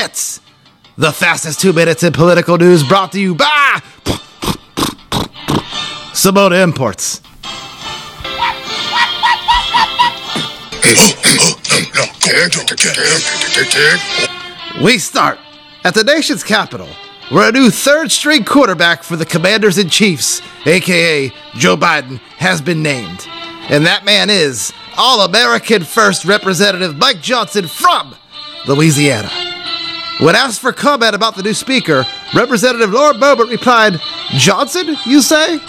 It's the fastest two minutes in political news brought to you by Simona Imports. We start at the nation's capital, where a new third string quarterback for the Commanders in Chiefs, aka Joe Biden, has been named. And that man is All American First Representative Mike Johnson from Louisiana. When asked for comment about the new speaker, Representative Lauren Boebert replied, Johnson, you say?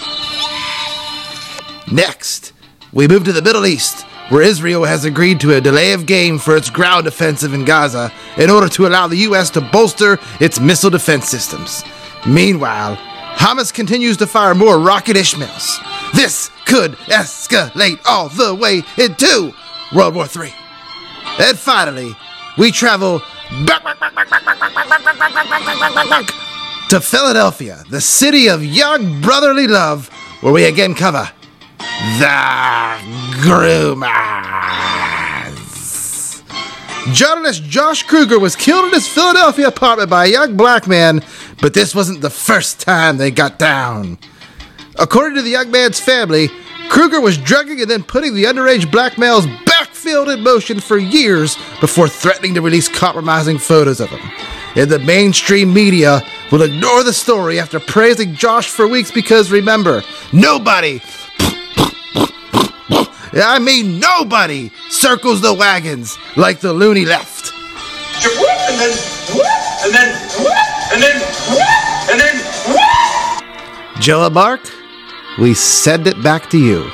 Next, we move to the Middle East, where Israel has agreed to a delay of game for its ground offensive in Gaza in order to allow the U.S. to bolster its missile defense systems. Meanwhile, Hamas continues to fire more rocket Ishmaels. This could escalate all the way into World War III. And finally, we travel back, back, back, back, back, back, back, back, back, back, back, back, back, back, to Philadelphia, the city of young brotherly love, where we again cover the Groomers. Journalist Josh Kruger was killed in his Philadelphia apartment by a young black man, but this wasn't the first time they got down. According to the young man's family, Kruger was drugging and then putting the underage black male's backfield in motion for years before threatening to release compromising photos of him. And the mainstream media will ignore the story after praising Josh for weeks because remember, nobody I mean, nobody circles the wagons like the loony left. And then, and then, and then, and then, Joe Mark, we send it back to you.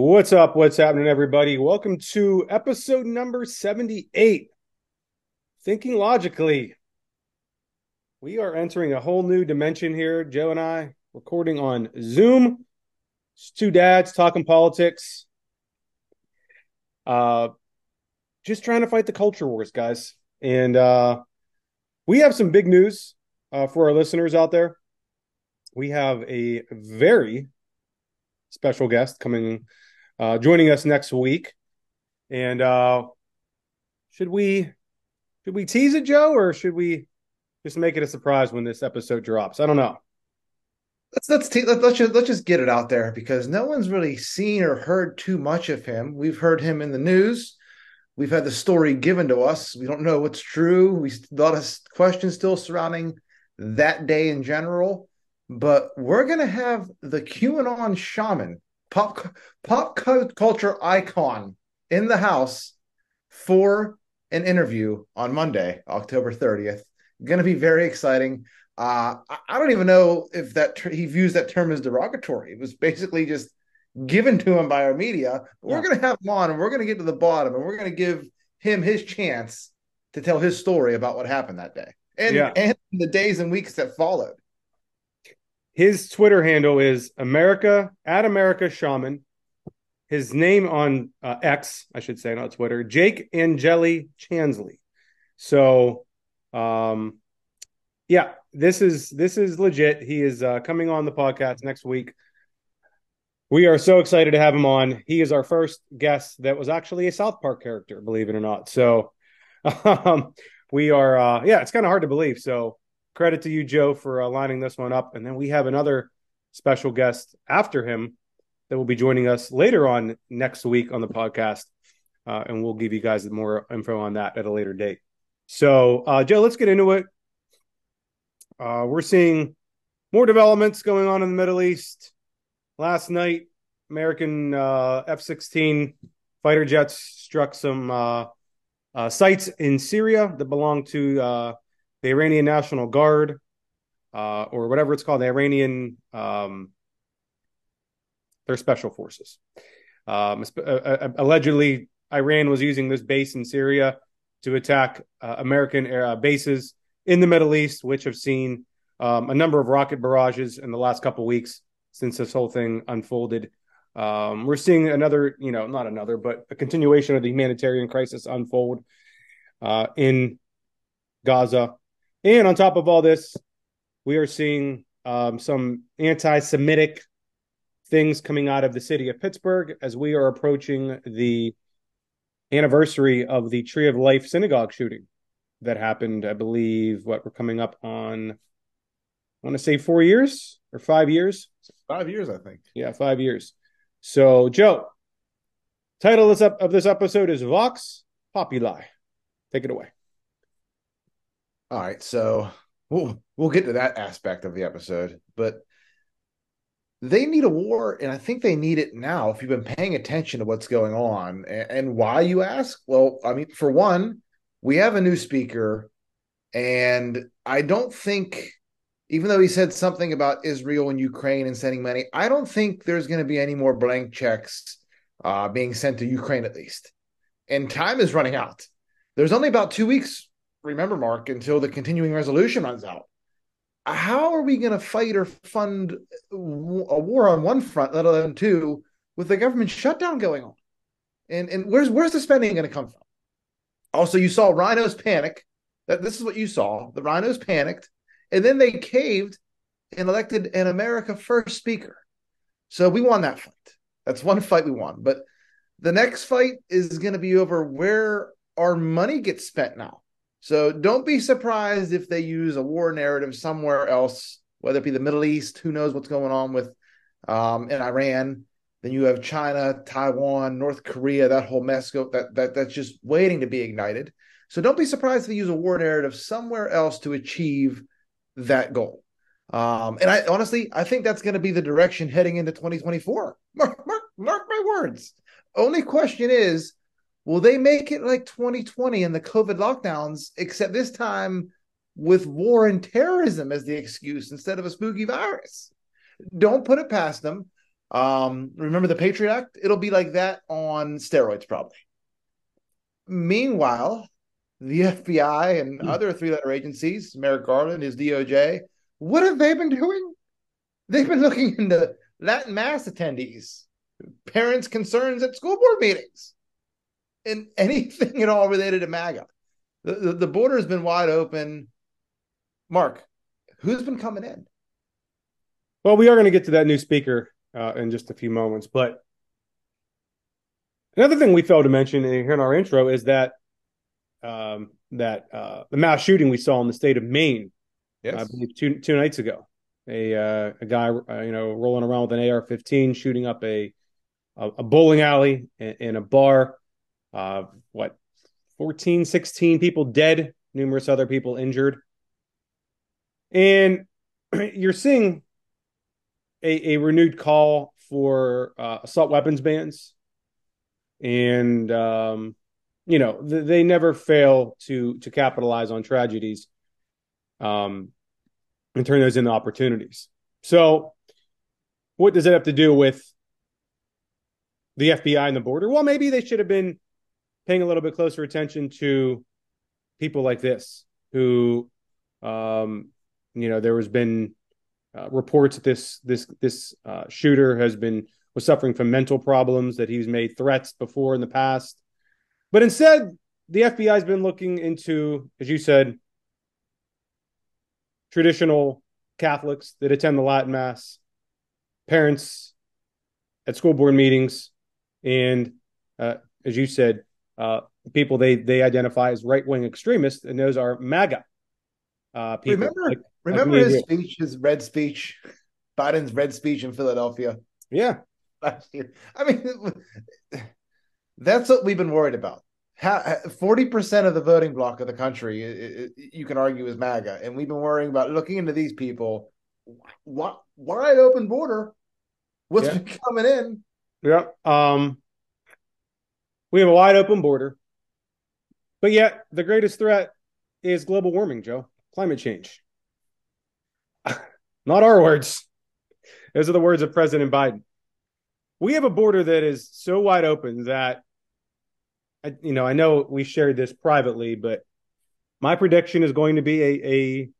What's up? What's happening, everybody? Welcome to episode number 78. Thinking logically. We are entering a whole new dimension here. Joe and I recording on Zoom. It's two dads talking politics. Uh just trying to fight the culture wars, guys. And uh we have some big news uh for our listeners out there. We have a very special guest coming uh joining us next week. And uh should we should we tease it, Joe, or should we just make it a surprise when this episode drops? I don't know. Let's let's t- let, let's just let's just get it out there because no one's really seen or heard too much of him. We've heard him in the news. We've had the story given to us. We don't know what's true. We a lot of questions still surrounding that day in general. But we're gonna have the QAnon shaman, pop pop culture icon, in the house for an interview on Monday, October 30th. Going to be very exciting. Uh, I, I don't even know if that ter- he views that term as derogatory. It was basically just given to him by our media. But we're going to have him on, and we're going to get to the bottom, and we're going to give him his chance to tell his story about what happened that day and Yeah. and the days and weeks that followed. His Twitter handle is America at America Shaman. His name on uh, X, I should say, not Twitter, Jake Angeli Chansley. So, um, yeah, this is this is legit. He is uh, coming on the podcast next week. We are so excited to have him on. He is our first guest that was actually a South Park character, believe it or not. So, um, we are, uh, yeah, it's kind of hard to believe. So, credit to you, Joe, for uh, lining this one up. And then we have another special guest after him that will be joining us later on next week on the podcast. Uh, and we'll give you guys more info on that at a later date. So, uh, Joe, let's get into it. Uh, we're seeing more developments going on in the Middle East. Last night, American uh, F 16 fighter jets struck some uh, uh, sites in Syria that belong to the Iranian National Guard, uh, or whatever it's called, the Iranian, um, their special forces. Um, uh, uh, allegedly, Iran was using this base in Syria to attack uh, American uh, bases in the Middle East, which have seen um, a number of rocket barrages in the last couple weeks since this whole thing unfolded. Um, we're seeing another, you know, not another, but a continuation of the humanitarian crisis unfold uh, in Gaza. And on top of all this, we are seeing um, some anti Semitic things coming out of the city of Pittsburgh as we are approaching the anniversary of the Tree of Life synagogue shooting that happened. I believe what we're coming up on. I want to say four years or five years. Five years, I think. Yeah, five years. So, Joe, title of this, of this episode is Vox Populi. Take it away. All right, so we'll we'll get to that aspect of the episode, but they need a war, and I think they need it now. If you've been paying attention to what's going on and, and why you ask, well, I mean, for one, we have a new speaker, and I don't think, even though he said something about Israel and Ukraine and sending money, I don't think there's going to be any more blank checks uh, being sent to Ukraine at least. And time is running out. There's only about two weeks, remember, Mark, until the continuing resolution runs out how are we going to fight or fund a war on one front, let alone two, with the government shutdown going on? And and where's where's the spending going to come from? Also, you saw RINOs panic. That this is what you saw. The RINOs panicked, and then they caved and elected an America First speaker. So we won that fight. That's one fight we won. But the next fight is going to be over where our money gets spent now. So don't be surprised if they use a war narrative somewhere else, whether it be the Middle East, who knows what's going on with um, in Iran. Then you have China, Taiwan, North Korea, that whole mess go, that, that that's just waiting to be ignited. So don't be surprised if they use a war narrative somewhere else to achieve that goal. Um, and I honestly, I think that's going to be the direction heading into 2024. Mark, mark, mark my words. Only question is, Will they make it like 2020 and the COVID lockdowns, except this time with war and terrorism as the excuse instead of a spooky virus? Don't put it past them. Um, remember the Patriot Act? It'll be like that on steroids, probably. Meanwhile, the FBI and mm. other three letter agencies, Merrick Garland, his DOJ, what have they been doing? They've been looking into Latin Mass attendees, parents' concerns at school board meetings in anything at all related to MAGA. The, the, the border has been wide open. Mark, who's been coming in? Well, we are going to get to that new speaker uh, in just a few moments, but another thing we failed to mention here in our intro is that um, that uh, the mass shooting we saw in the state of Maine, yes. I believe two two nights ago, a uh, a guy uh, you know rolling around with an AR-15 shooting up a a, bowling alley and, in a bar uh, what 14 16 people dead numerous other people injured. And you're seeing a, a renewed call for uh, assault weapons bans. And um, you know th- they never fail to to capitalize on tragedies um, and turn those into opportunities. So what does it have to do with the FBI and the border? Well, maybe they should have been paying a little bit closer attention to people like this who um, you know there has been uh, reports that this this this uh, shooter has been was suffering from mental problems that he's made threats before in the past. But instead the FBI has been looking into as you said traditional Catholics that attend the Latin mass parents at school board meetings and uh, as you said uh, people they they identify as right wing extremists, and those are MAGA uh, people. Remember, like, remember like his speech, his red speech, Biden's red speech in Philadelphia. Yeah, last year. I mean, that's what we've been worried about. Forty percent of the voting bloc of the country, it, it, you can argue, is MAGA, and we've been worrying about looking into these people. What wide open border? What's yeah. coming in? Yeah. Um, we have a wide open border. But yet, the greatest threat is global warming, Joe, climate change. Not our words. Those are the words of President Biden. We have a border that is so wide open that, you know, I know we shared this privately, but my prediction is going to be a, a,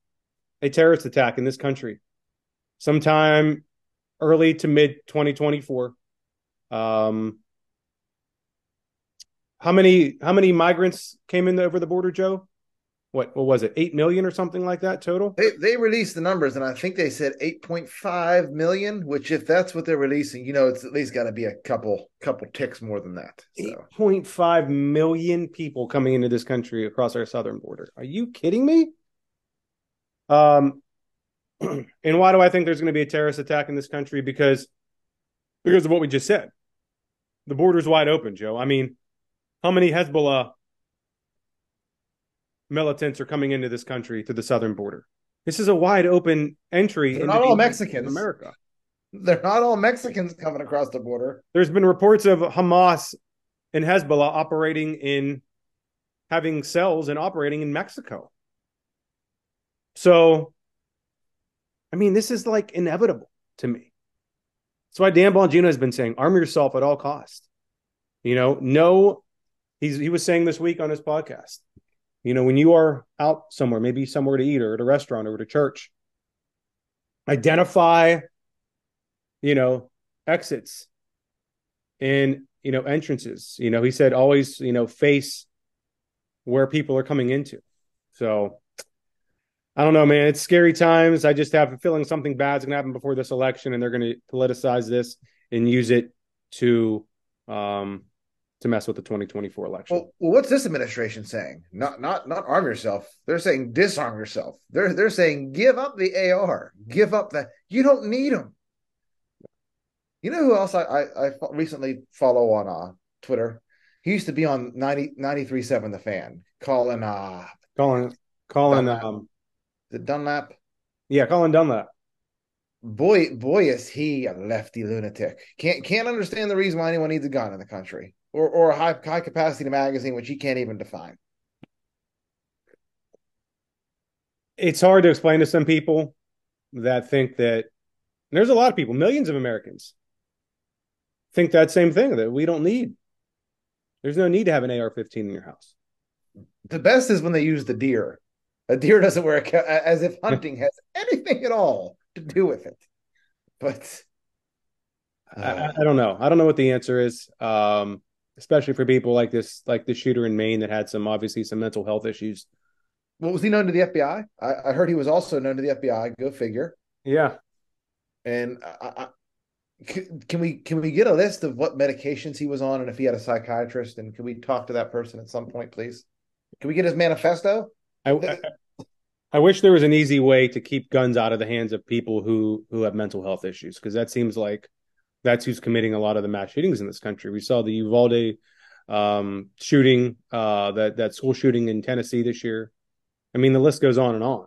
a terrorist attack in this country sometime early to mid 2024. Um, how many how many migrants came in over the border, Joe? what what was it, eight million or something like that total? They they released the numbers, and I think they said eight point five million. Which, if that's what they're releasing, you know, it's at least got to be a couple couple ticks more than that. Eight So point five million people coming into this country across our southern border. Are you kidding me? Um, and why do I think there's going to be a terrorist attack in this country? Because because of what we just said. The border's wide open, Joe. I mean, how many Hezbollah militants are coming into this country to the southern border? This is a wide open entry. They're into not all Mexicans. America. they're not all Mexicans coming across the border. There's been reports of Hamas and Hezbollah operating in having cells and operating in Mexico. So, I mean, this is like inevitable to me. That's why Dan Bongino has been saying, arm yourself at all costs. You know, no, he's he was saying this week on his podcast. You know, when you are out somewhere, maybe somewhere to eat or at a restaurant or at a church, identify, you know, exits and you know entrances. You know, he said always, you know, face where people are coming into. So I don't know, man. It's scary times. I just have a feeling something bad's going to happen before this election, and they're going to politicize this and use it to um to mess with the 2024 election. Well, well, what's this administration saying? Not not not arm yourself. They're saying disarm yourself. They're they're saying give up the AR. Give up the You don't need them. You know who else I I, I recently follow on uh, Twitter? He used to be on 90, 93.7 The Fan, calling uh Colin, Colin, Dunlap. um, the Dunlap. yeah, Colin Dunlap. Boy, boy, is he a lefty lunatic. Can't can't understand the reason why anyone needs a gun in the country, or or a high high capacity magazine, which he can't even define. It's hard to explain to some people that think that there's a lot of people, millions of Americans, think that same thing that we don't need. There's no need to have an AR-15 in your house. The best is when they use the deer. A deer doesn't wear a as if hunting has anything at all to do with it. But I, I- I don't know. I don't know what the answer is. Um, especially for people like this, like the shooter in Maine that had some obviously some mental health issues. what was he known to the FBI? I, I heard he was also known to the FBI. Go figure. Yeah. And I, I, can we can we get a list of what medications he was on and if he had a psychiatrist? And can we talk to that person at some point, please? Can we get his manifesto? I, I, I wish there was an easy way to keep guns out of the hands of people who who have mental health issues because that seems like that's who's committing a lot of the mass shootings in this country. We saw the Uvalde um, shooting, uh, that that school shooting in Tennessee this year. I mean, the list goes on and on.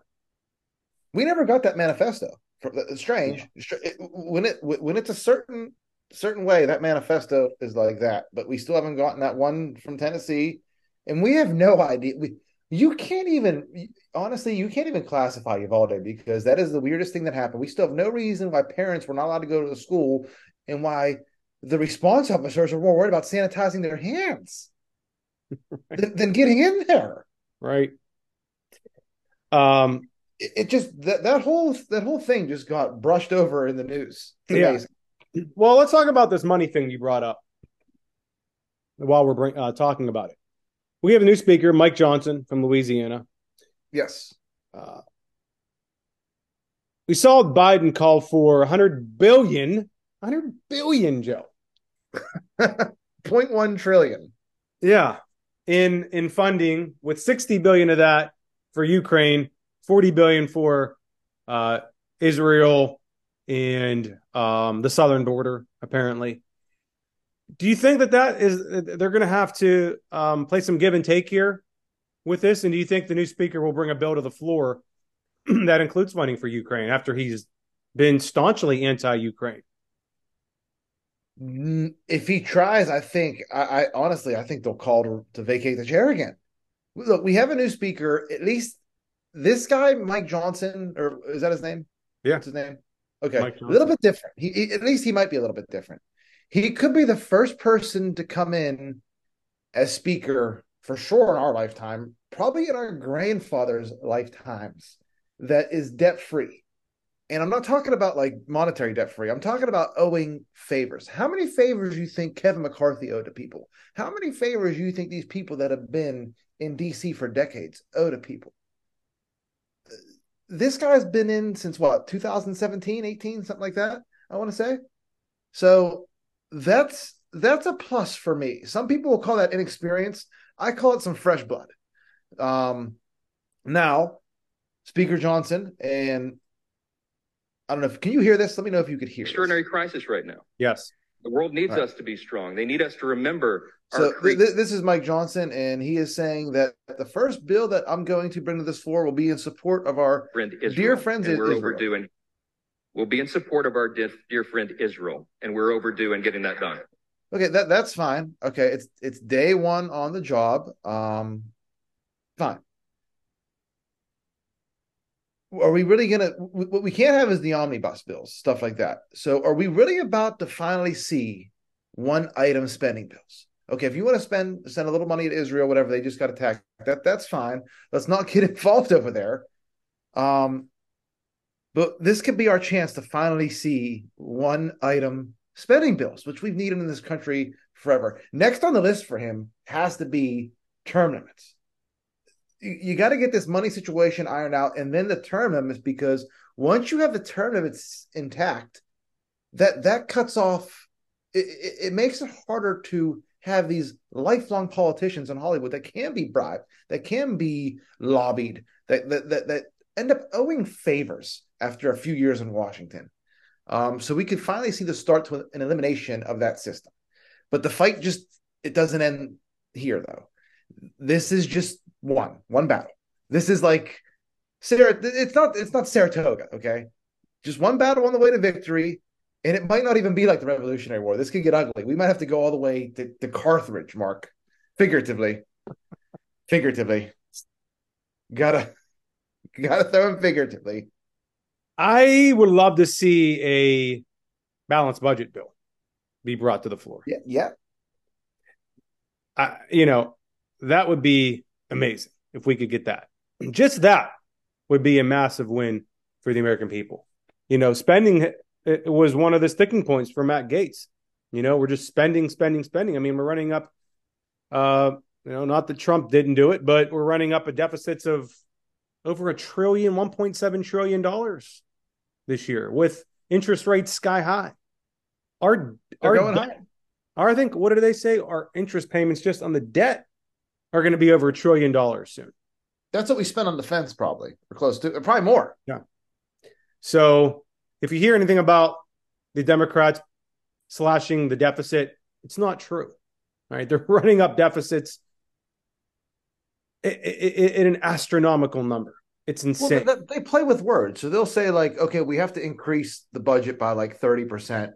We never got that manifesto. It's strange. It- When it when it's a certain certain way, that manifesto is like that. But we still haven't gotten that one from Tennessee, and we have no idea. We you can't even honestly you can't even classify Uvalde because that is the weirdest thing that happened. We still have no reason why parents were not allowed to go to the school, and why the response officers are more worried about sanitizing their hands than, than getting in there. Right. Um, It, it just that that whole that whole thing just got brushed over in the news. Yeah. well, let's talk about this money thing you brought up while we're bring, uh, talking about it. We have a new speaker, Mike Johnson from Louisiana. Yes. Uh, we saw Biden call for 100 billion, 100 billion, Joe. 0.1 trillion. Yeah, in in funding with 60 billion of that for Ukraine, 40 billion for uh, Israel and um, the southern border. Apparently, do you think that that is they're going to have to um, play some give and take here with this? And do you think the new speaker will bring a bill to the floor that includes funding for Ukraine after he's been staunchly anti-Ukraine? Mm, If he tries, I think I, I honestly I think they'll call to, to vacate the chair again. Look, we have a new speaker. At least this guy, Mike Johnson, or is that his name? Yeah. What's his name? Okay, a little bit different. He, he at least he might be a little bit different. He could be the first person to come in as speaker for sure in our lifetime, probably in our grandfather's lifetimes, that is debt free. And I'm not talking about like monetary debt free. I'm talking about owing favors. How many favors do you think Kevin McCarthy owed to people? How many favors do you think these people that have been in DC for decades owe to people. This guy's been in since what, 2017, 18, something like that, I want to say. So that's that's a plus for me. Some people will call that inexperienced. I call it some fresh blood. Um, now, Speaker Johnson and I don't know if can you hear this? Let me know if you could hear. Extraordinary this. crisis right now. Yes. The world needs Right. us to be strong. They need us to remember So our creed. th- th- this is Mike Johnson, and he is saying that the first bill that I'm going to bring to this floor will be in support of our friend Israel. Dear friends and in we're Israel. overdue and we'll be in support of our dear, dear friend Israel, and we're overdue in getting that done. Okay, that that's fine. Okay, it's it's day one on the job. Um, fine. Are we really gonna? What we can't have is the omnibus bills, stuff like that. So, are we really about to finally see one item spending bills? Okay, if you want to spend send a little money to Israel, whatever, they just got attacked. That that's fine. Let's not get involved over there. Um, but this could be our chance to finally see one item spending bills, which we've needed in this country forever. Next on the list for him has to be term limits. You, got to get this money situation ironed out, and then the term limits because once you have the term limits intact, that that cuts off. It, it, it makes it harder to have these lifelong politicians in Hollywood that can be bribed, that can be lobbied, that that that, that end up owing favors after a few years in Washington. Um, so we could finally see the start to an elimination of that system. But the fight just it doesn't end here though. This is just one one battle. This is like Sarah. It's not it's not Saratoga. Okay, just one battle on the way to victory, and it might not even be like the Revolutionary War. This could get ugly. We might have to go all the way to, to Carthage, Mark, figuratively. figuratively, gotta gotta throw him figuratively. I would love to see a balanced budget bill be brought to the floor. Yeah, yeah. I, you know, that would be amazing if we could get that. Just that would be a massive win for the American people. You know, spending it was one of the sticking points for Matt Gaetz. You know, we're just spending, spending, spending. I mean, we're running up. Uh, you know, not that Trump didn't do it, but we're running up a deficits of over a trillion, 1.7 trillion dollars this year with interest rates sky high. Our They're our going debt- our, I think what do they say? Our interest payments just on the debt are going to be over a trillion dollars soon. That's what we spent on defense, probably or close to, or probably more. Yeah. So if you hear anything about the Democrats slashing the deficit, it's not true. Right? They're running up deficits at an astronomical number. It's insane. th- they play with words, so they'll say like, "Okay, we have to increase the budget by like thirty percent,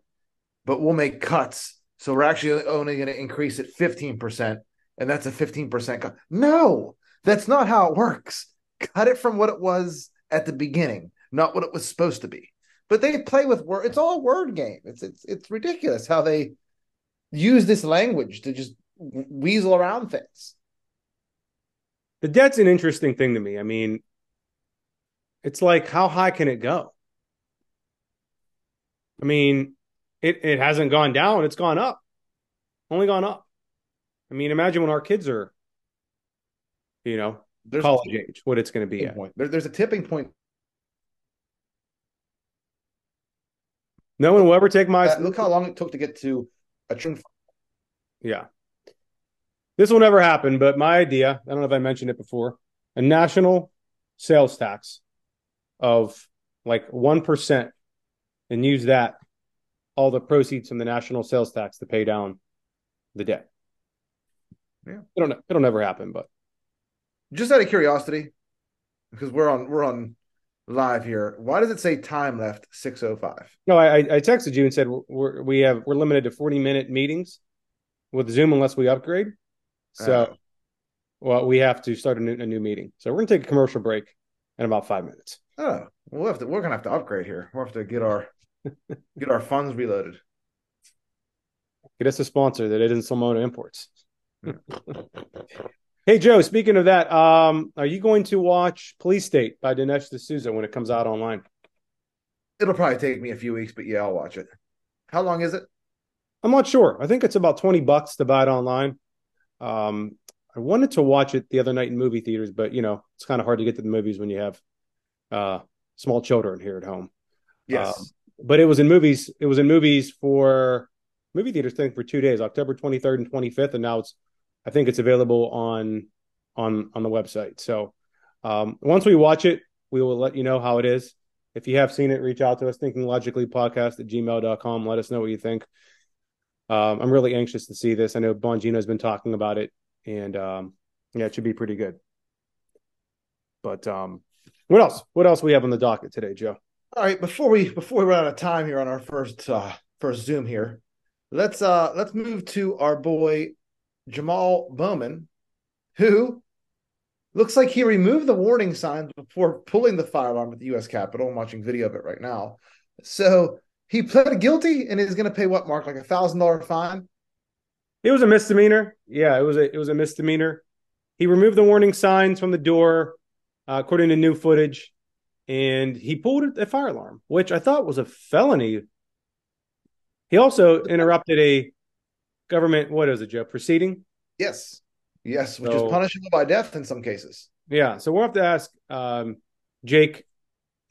but we'll make cuts, so we're actually only going to increase it fifteen percent, and that's a fifteen percent cut." No, that's not how it works. Cut it from what it was at the beginning, not what it was supposed to be. But they play with word. It's all word game. It's it's it's ridiculous how they use this language to just weasel around things. the debt's an interesting thing to me. I mean, it's like how high can it go? I mean, it it hasn't gone down, it's gone up. Only gone up. I mean, imagine when our kids are you know, There's college age, what it's going to be at. point. There, there's a tipping point. No one will ever take my Uh, look how long it took to get to a trillion. Yeah. This will never happen, but my idea, I don't know if I mentioned it before, a national sales tax of like 1% and use that, all the proceeds from the national sales tax to pay down the debt. Yeah. It'll, it'll never happen, but Just out of curiosity, because we're on we're on live here. Why does it say time left six oh five? no, I, I texted you and said we're, we have, we're limited to 40 minute meetings with Zoom unless we upgrade. So, Oh. well, we have to start a new, a new meeting. So we're going to take a commercial break in about five minutes. Oh, we'll have to. We're gonna have to upgrade here. We'll have to get our get our funds reloaded. Get us a sponsor that isn't Salmona Imports. Hey Joe, speaking of that, um, are you going to watch Police State by Dinesh D'Souza when it comes out online? It'll probably take me a few weeks, but yeah, I'll watch it. How long is it? I'm not sure. I think it's about 20 bucks to buy it online. Um, I wanted to watch it the other night in movie theaters, but you know it's kind of hard to get to the movies when you have uh, small children here at home. Yes. Um, but it was in movies. It was in movies for movie theaters. I think for two days, October 23rd and 25th, and now it's. I think it's available on on on the website. So um, once we watch it, we will let you know how it is. If you have seen it, reach out to us, thinking logically podcast at gmail.com. Let us know what you think. Um, I'm really anxious to see this. I know Bongino has been talking about it, and um, yeah, it should be pretty good. But um, what else? What else we have on the docket today, Joe? All right, before we before we run out of time here on our first uh first Zoom here, let's uh let's move to our boy Jamaal Bowman, who looks like he removed the warning signs before pulling the fire alarm at the U.S. Capitol. I'm watching video of it right now. So he pled guilty and is going to pay what, Mark? Like a thousand dollar fine? It was a misdemeanor. Yeah, it was a it was a misdemeanor. He removed the warning signs from the door, uh, according to new footage, and he pulled a fire alarm, which I thought was a felony. He also interrupted a government what is it, Joe? Proceeding. Yes, yes, which So- is punishable by death in some cases. Yeah, so we'll have to ask um, Jake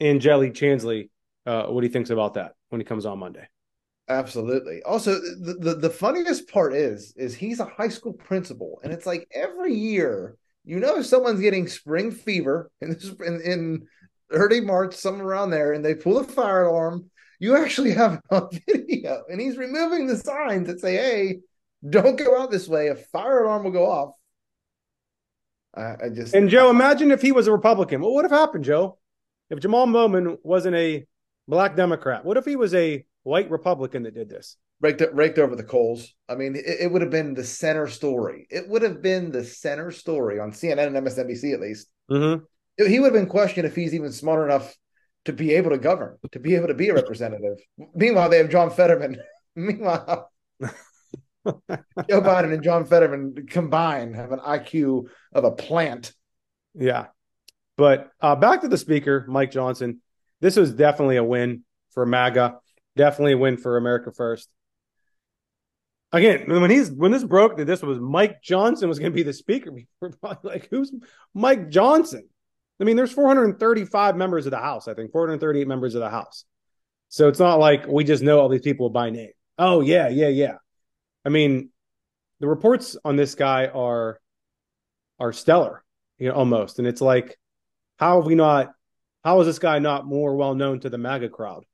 Angeli Chansley uh, what he thinks about that when he comes on Monday. Absolutely. Also, the, the the funniest part is is he's a high school principal, and it's like every year, you know, if someone's getting spring fever in this in, in early March, somewhere around there, and they pull a fire alarm, you actually have a video, and he's removing the signs that say, "Hey, don't go out this way. A fire alarm will go off." I, I just And Joe, imagine if he was a Republican. What would have happened, Joe? If Jamaal Bowman wasn't a black Democrat, what if he was a white Republican that did this? raked raked over the coals. I mean, it, it would have been the center story. It would have been the center story on CNN and MSNBC at least. Mm-hmm. he would have been questioned if he's even smart enough to be able to govern, to be able to be a representative. Meanwhile, they have John Fetterman. Meanwhile, Joe Biden and John Fetterman combined have an IQ of a plant. Yeah. But uh, back to the speaker, Mike Johnson. This was definitely a win for MAGA. Definitely a win for America First. Again, when he's when this broke that this was Mike Johnson was going to be the speaker, we were probably like, "Who's Mike Johnson?" I mean, there's 435 members of the House. I think 438 members of the House. So it's not like we just know all these people by name. Oh yeah, yeah, yeah. I mean, the reports on this guy are are stellar, you know, almost. And it's like, how have we not? How is this guy not more well known to the MAGA crowd?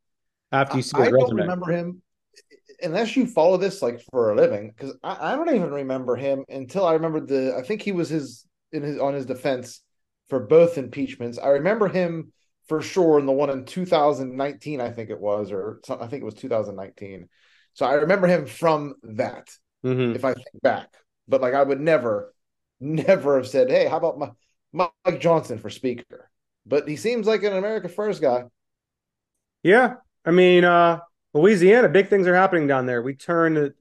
After you see I his don't remember him unless you follow this like for a living, because I, I don't even remember him until I remembered the. I think he was his in his on his defense for both impeachments. I remember him for sure in the one in 2019, I think it was, or I think it was 2019. So I remember him from that. Mhm. if I think back. But like I would never, never have said, "Hey, how about my, Mike Johnson for speaker?" But he seems like an America First guy. Yeah, I mean, uh, Louisiana, big things are happening down there. We turned,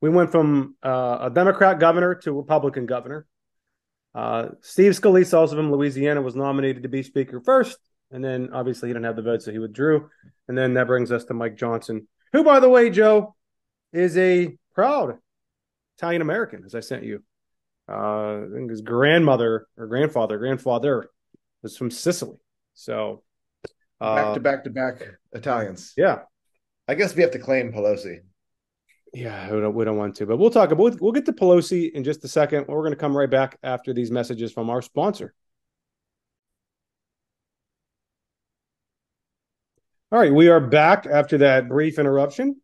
we went from uh, a Democrat governor to Republican governor. Uh, Steve Scalise, also from Louisiana, was nominated to be Speaker first, and then obviously he didn't have the votes, so he withdrew. And then that brings us to Mike Johnson, who, by the way, Joe, is a proud Italian American, as I sent you. Uh, I think his grandmother or grandfather, grandfather, was from Sicily. So, Back uh, to back to back Italians. yeah, I guess we have to claim Pelosi. Yeah, we don't, we don't want to, but we'll talk about. We'll, get to Pelosi in just a second. We're going to come right back after these messages from our sponsor. All right, we are back after that brief interruption.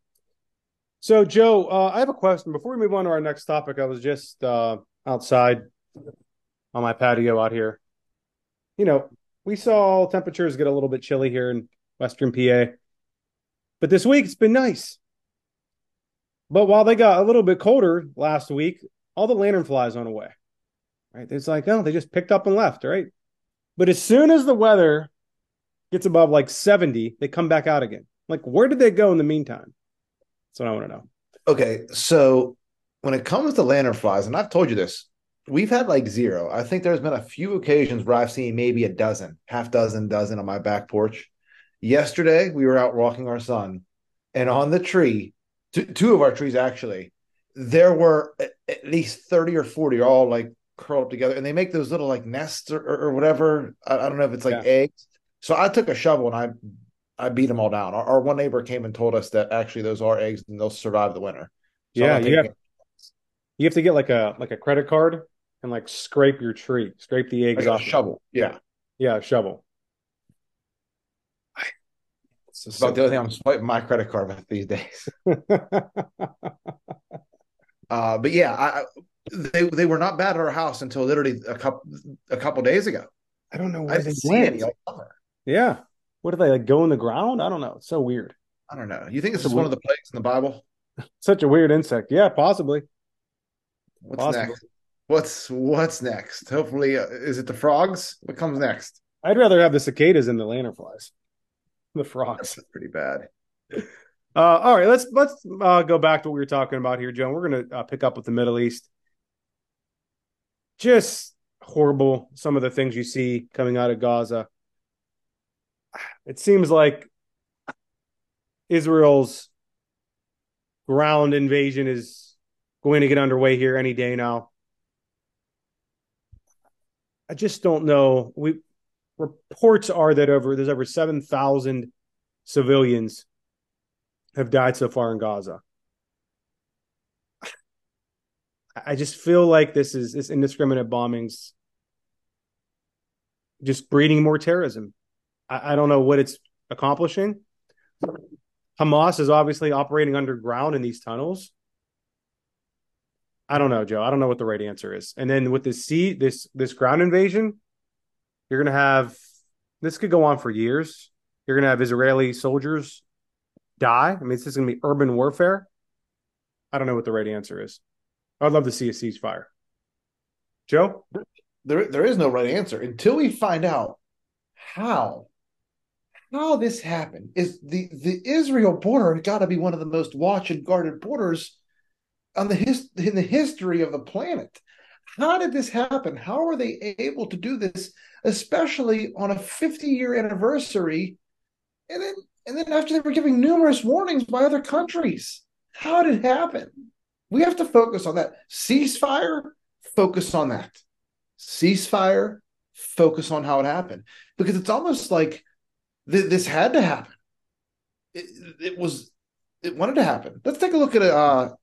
So, Joe, uh, I have a question before we move on to our next topic. I was just uh, outside on my patio out here. You know, we saw temperatures get a little bit chilly here in Western PA, but this week it's been nice. But while they got a little bit colder last week, all the lantern flies went away. Right? It's like, oh, they just picked up and left, right? But as soon as the weather gets above like 70, they come back out again. Like, where did they go in the meantime? That's what I want to know. Okay, so when it comes to lanternflies, and I've told you this, we've had like zero. I think there's been a few occasions where I've seen maybe a dozen, half dozen, dozen on my back porch. Yesterday, we were out walking our son, and on the tree, two, of our trees actually, there were at, least 30 or 40, all like curled up together, and they make those little like nests or, or, whatever. I, don't know if it's like Yeah. eggs. So I took a shovel and I I beat them all down. Our, our one neighbor came and told us that actually those are eggs and they'll survive the winter. So Yeah, you have you have to get like a like a credit card and like scrape your tree, scrape the eggs got off. a shovel. Yeah, Yeah, shovel. It's it's about the only thing I'm swiping my credit card with these days. Uh, but yeah, I, I- they they were not bad at our house until literally a couple a couple days ago. I don't know I where they went. any all summer. Yeah. What do they like go in the ground? I don't know. It's so weird. I don't know. You think this That's is one of the plagues in the Bible? Such a weird insect. Yeah, possibly. What's Possible. next? What's what's next? Hopefully, uh, is it the frogs? What comes next? I'd rather have the cicadas than the lanternflies. The frogs. That's pretty bad. Uh, all right, let's let's uh, go back to what we were talking about here, Joe. We're going to uh, pick up with the Middle East. Just horrible. Some of the things you see coming out of Gaza. It seems like Israel's ground invasion is going to get underway here any day now. I just don't know. We reports are that over there's over seven thousand civilians have died so far in Gaza. I just feel like this is this indiscriminate bombings just breeding more terrorism. I, I don't know what it's accomplishing. Hamas is obviously operating underground in these tunnels. I don't know, Joe. I don't know what the right answer is. And then with this sea, this this ground invasion, you're gonna have this could go on for years. You're gonna have Israeli soldiers die. I mean, this is going to be urban warfare. I don't know what the right answer is. I'd love to see a ceasefire. Joe? There, there is no right answer until we find out how how this happened. Is the the Israel border got to be one of the most watched and guarded borders on the his in the history of the planet. How did this happen? How are they able to do this, especially on a 50 year anniversary? And then and then after they were giving numerous warnings by other countries. How did it happen? We have to focus on that. Ceasefire, focus on that. Ceasefire, focus on how it happened. Because it's almost like th- this had to happen. It, it was, it wanted to happen. Let's take a look at a, uh,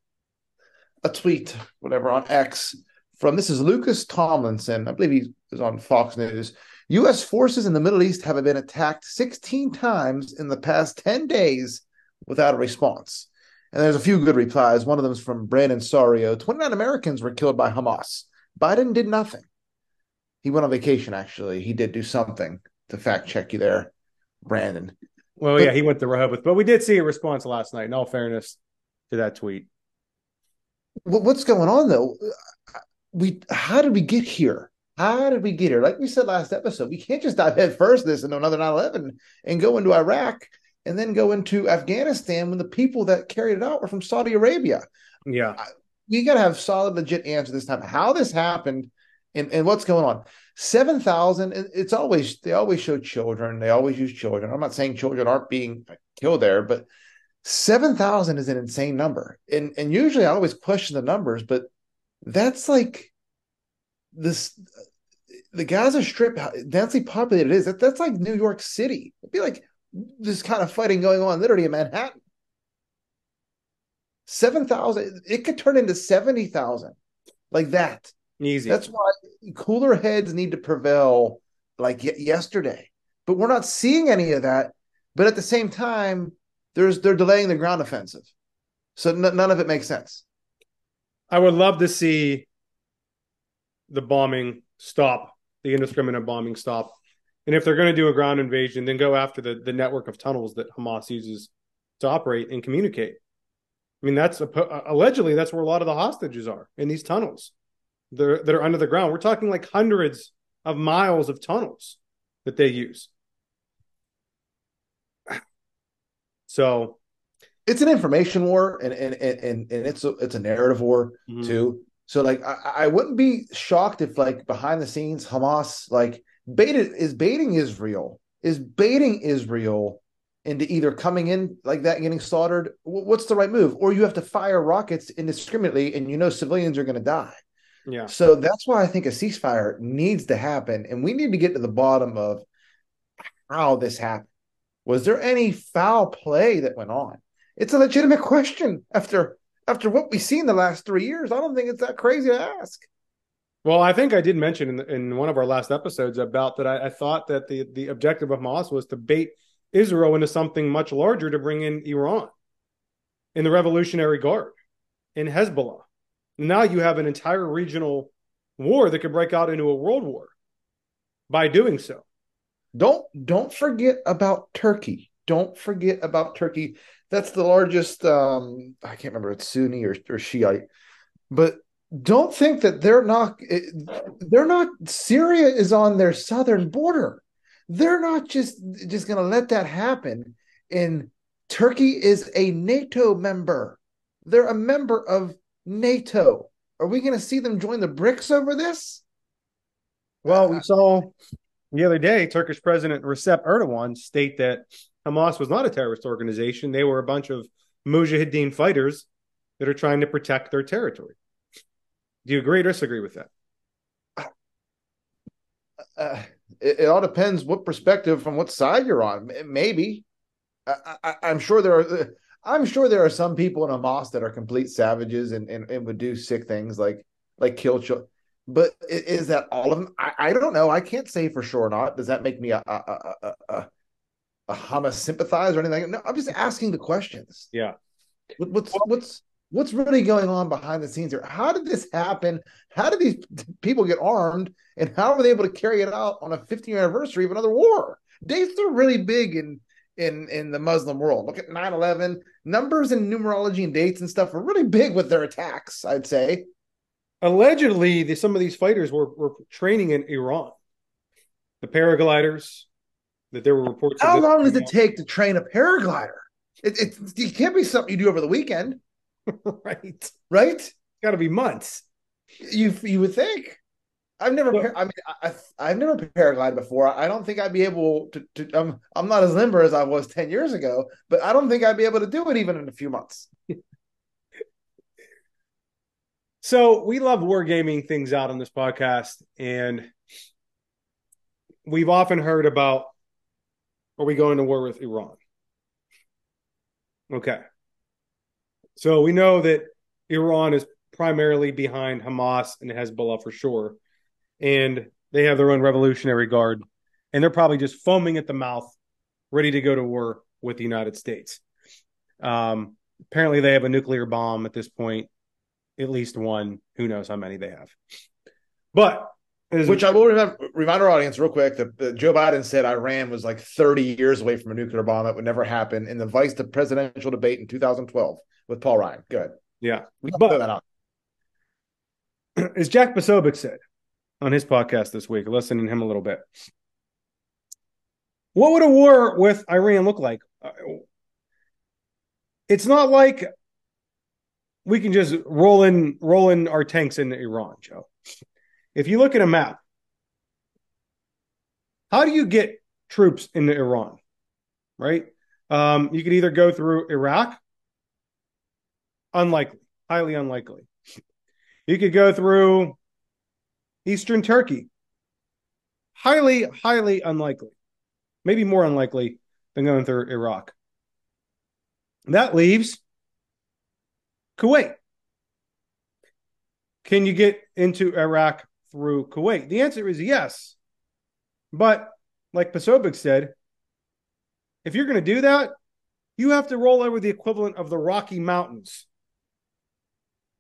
a tweet, whatever, on X from this is Lucas Tomlinson. I believe he was on Fox News. U.S. forces in the Middle East have been attacked 16 times in the past 10 days without a response. And there's a few good replies. One of them is from Brandon Sario. 29 Americans were killed by Hamas. Biden did nothing. He went on vacation, actually. He did do something to fact check you there, Brandon. Well, yeah, he went to Rehoboth, but we did see a response last night. In all fairness to that tweet, What's going on, though? We How did we get here? How did we get here? Like we said last episode, we can't just dive head first this into another 9 11 and go into Iraq and then go into Afghanistan when the people that carried it out were from Saudi Arabia. yeah, you got to have solid, legit answer this time. How this happened and, and what's going on? Seven thousand. It's always they always show children. They always use children. I'm not saying children aren't being killed there, but seven thousand is an insane number. And and usually I always question the numbers, but that's like this. The Gaza Strip, how densely populated it is. That, that's like New York City. It'd be like this kind of fighting going on literally in Manhattan. 7,000, it could turn into 70,000 like that. easy. That's why cooler heads need to prevail like yesterday. But we're not seeing any of that. But at the same time, there's they're delaying the ground offensive. So n- none of it makes sense. I would love to see the bombing stop, the indiscriminate bombing stop. And if they're going to do a ground invasion, then go after the, the network of tunnels that Hamas uses to operate and communicate. I mean, that's a, allegedly that's where a lot of the hostages are in these tunnels. That are under the ground. We're talking like hundreds of miles of tunnels that they use. So, It's an information war and and and and, it's a it's a narrative war mhm. too. So like I, I wouldn't be shocked if like behind the scenes Hamas like baited is baiting Israel is baiting Israel into either coming in like that and getting slaughtered. Wh- What's the right move? Or you have to fire rockets indiscriminately and you know civilians are going to die. Yeah. So that's why I think a ceasefire needs to happen, and we need to get to the bottom of how this happened. Was there any foul play that went on? It's a legitimate question after after what we've seen the last three years. I don't think it's that crazy to ask. Well, I think I did mention in, the, in one of our last episodes about that. I, I thought that the the objective of Hamas was to bait Israel into something much larger to bring in Iran, in the Revolutionary Guard, in Hezbollah. Now you have an entire regional war that could break out into a world war by doing so. Don't don't forget about Turkey. Don't forget about Turkey. That's the largest. Um, I can't remember it's Sunni or, or Shiite, but don't think that they're not. They're not. Syria is on their southern border. They're not just just going to let that happen. And Turkey is a NATO member. They're a member of NATO. Are we going to see them join the BRICS over this? Well, we saw the other day Turkish President Recep Erdogan state that Hamas was not a terrorist organization. They were a bunch of mujahideen fighters that are trying to protect their territory. Do you agree or disagree with that? Uh, it, it, all depends what perspective from what side you're on. Maybe I, am sure there are. I'm sure there are some people in Hamas that are complete savages and, and, and would do sick things like like kill children. But is that all of them? I, I, don't know. I can't say for sure or not. Does that make me a a, a, a, a Hamas sympathizer or anything? No, I'm just asking the questions. Yeah. What's what's what's really going on behind the scenes here? How did this happen? How did these people get armed? And how were they able to carry it out on a 50 year anniversary of another war? Dates are really big in in in the Muslim world. Look at 9-11. Numbers and numerology and dates and stuff are really big with their attacks, I'd say. Allegedly, the, some of these fighters were, were training in Iran. The paragliders, that there were reports. How long does it take to train a paraglider? It, it, it can't be something you do over the weekend. right. Right? It's got to be months. You you would think. I've never. Well, I mean, I, I, have never paraglided before. I don't think I'd be able to. to I'm I'm not as limber as I was ten years ago, but I don't think I'd be able to do it even in a few months. so we love wargaming things out on this podcast, and we've often heard about are we going to war with Iran? Okay. So we know that Iran is primarily behind Hamas and Hezbollah for sure and they have their own Revolutionary Guard, and they're probably just foaming at the mouth, ready to go to war with the United States. Um, apparently, they have a nuclear bomb at this point, at least one. Who knows how many they have? But which I will remember, remind our audience real quick that, that, Joe Biden said Iran was like 30 years away from a nuclear bomb that would never happen in the vice presidential debate in 2012 with Paul Ryan. Good. Yeah. We can but, that out. as Jack Posobiec said, on his podcast this week, listening to him a little bit. What would a war with Iran look like? Uh, it's not like we can just roll in roll in our tanks into Iran, Joe. If you look at a map, how do you get troops into Iran? Right? Um, you could either go through Iraq, unlikely, highly unlikely. You could go through Eastern Turkey. Highly, highly unlikely. Maybe more unlikely than going through Iraq. That leaves Kuwait. Can you get into Iraq through Kuwait? The answer is yes. But like Posobiec said, if you're going to do that, you have to roll over the equivalent of the Rocky Mountains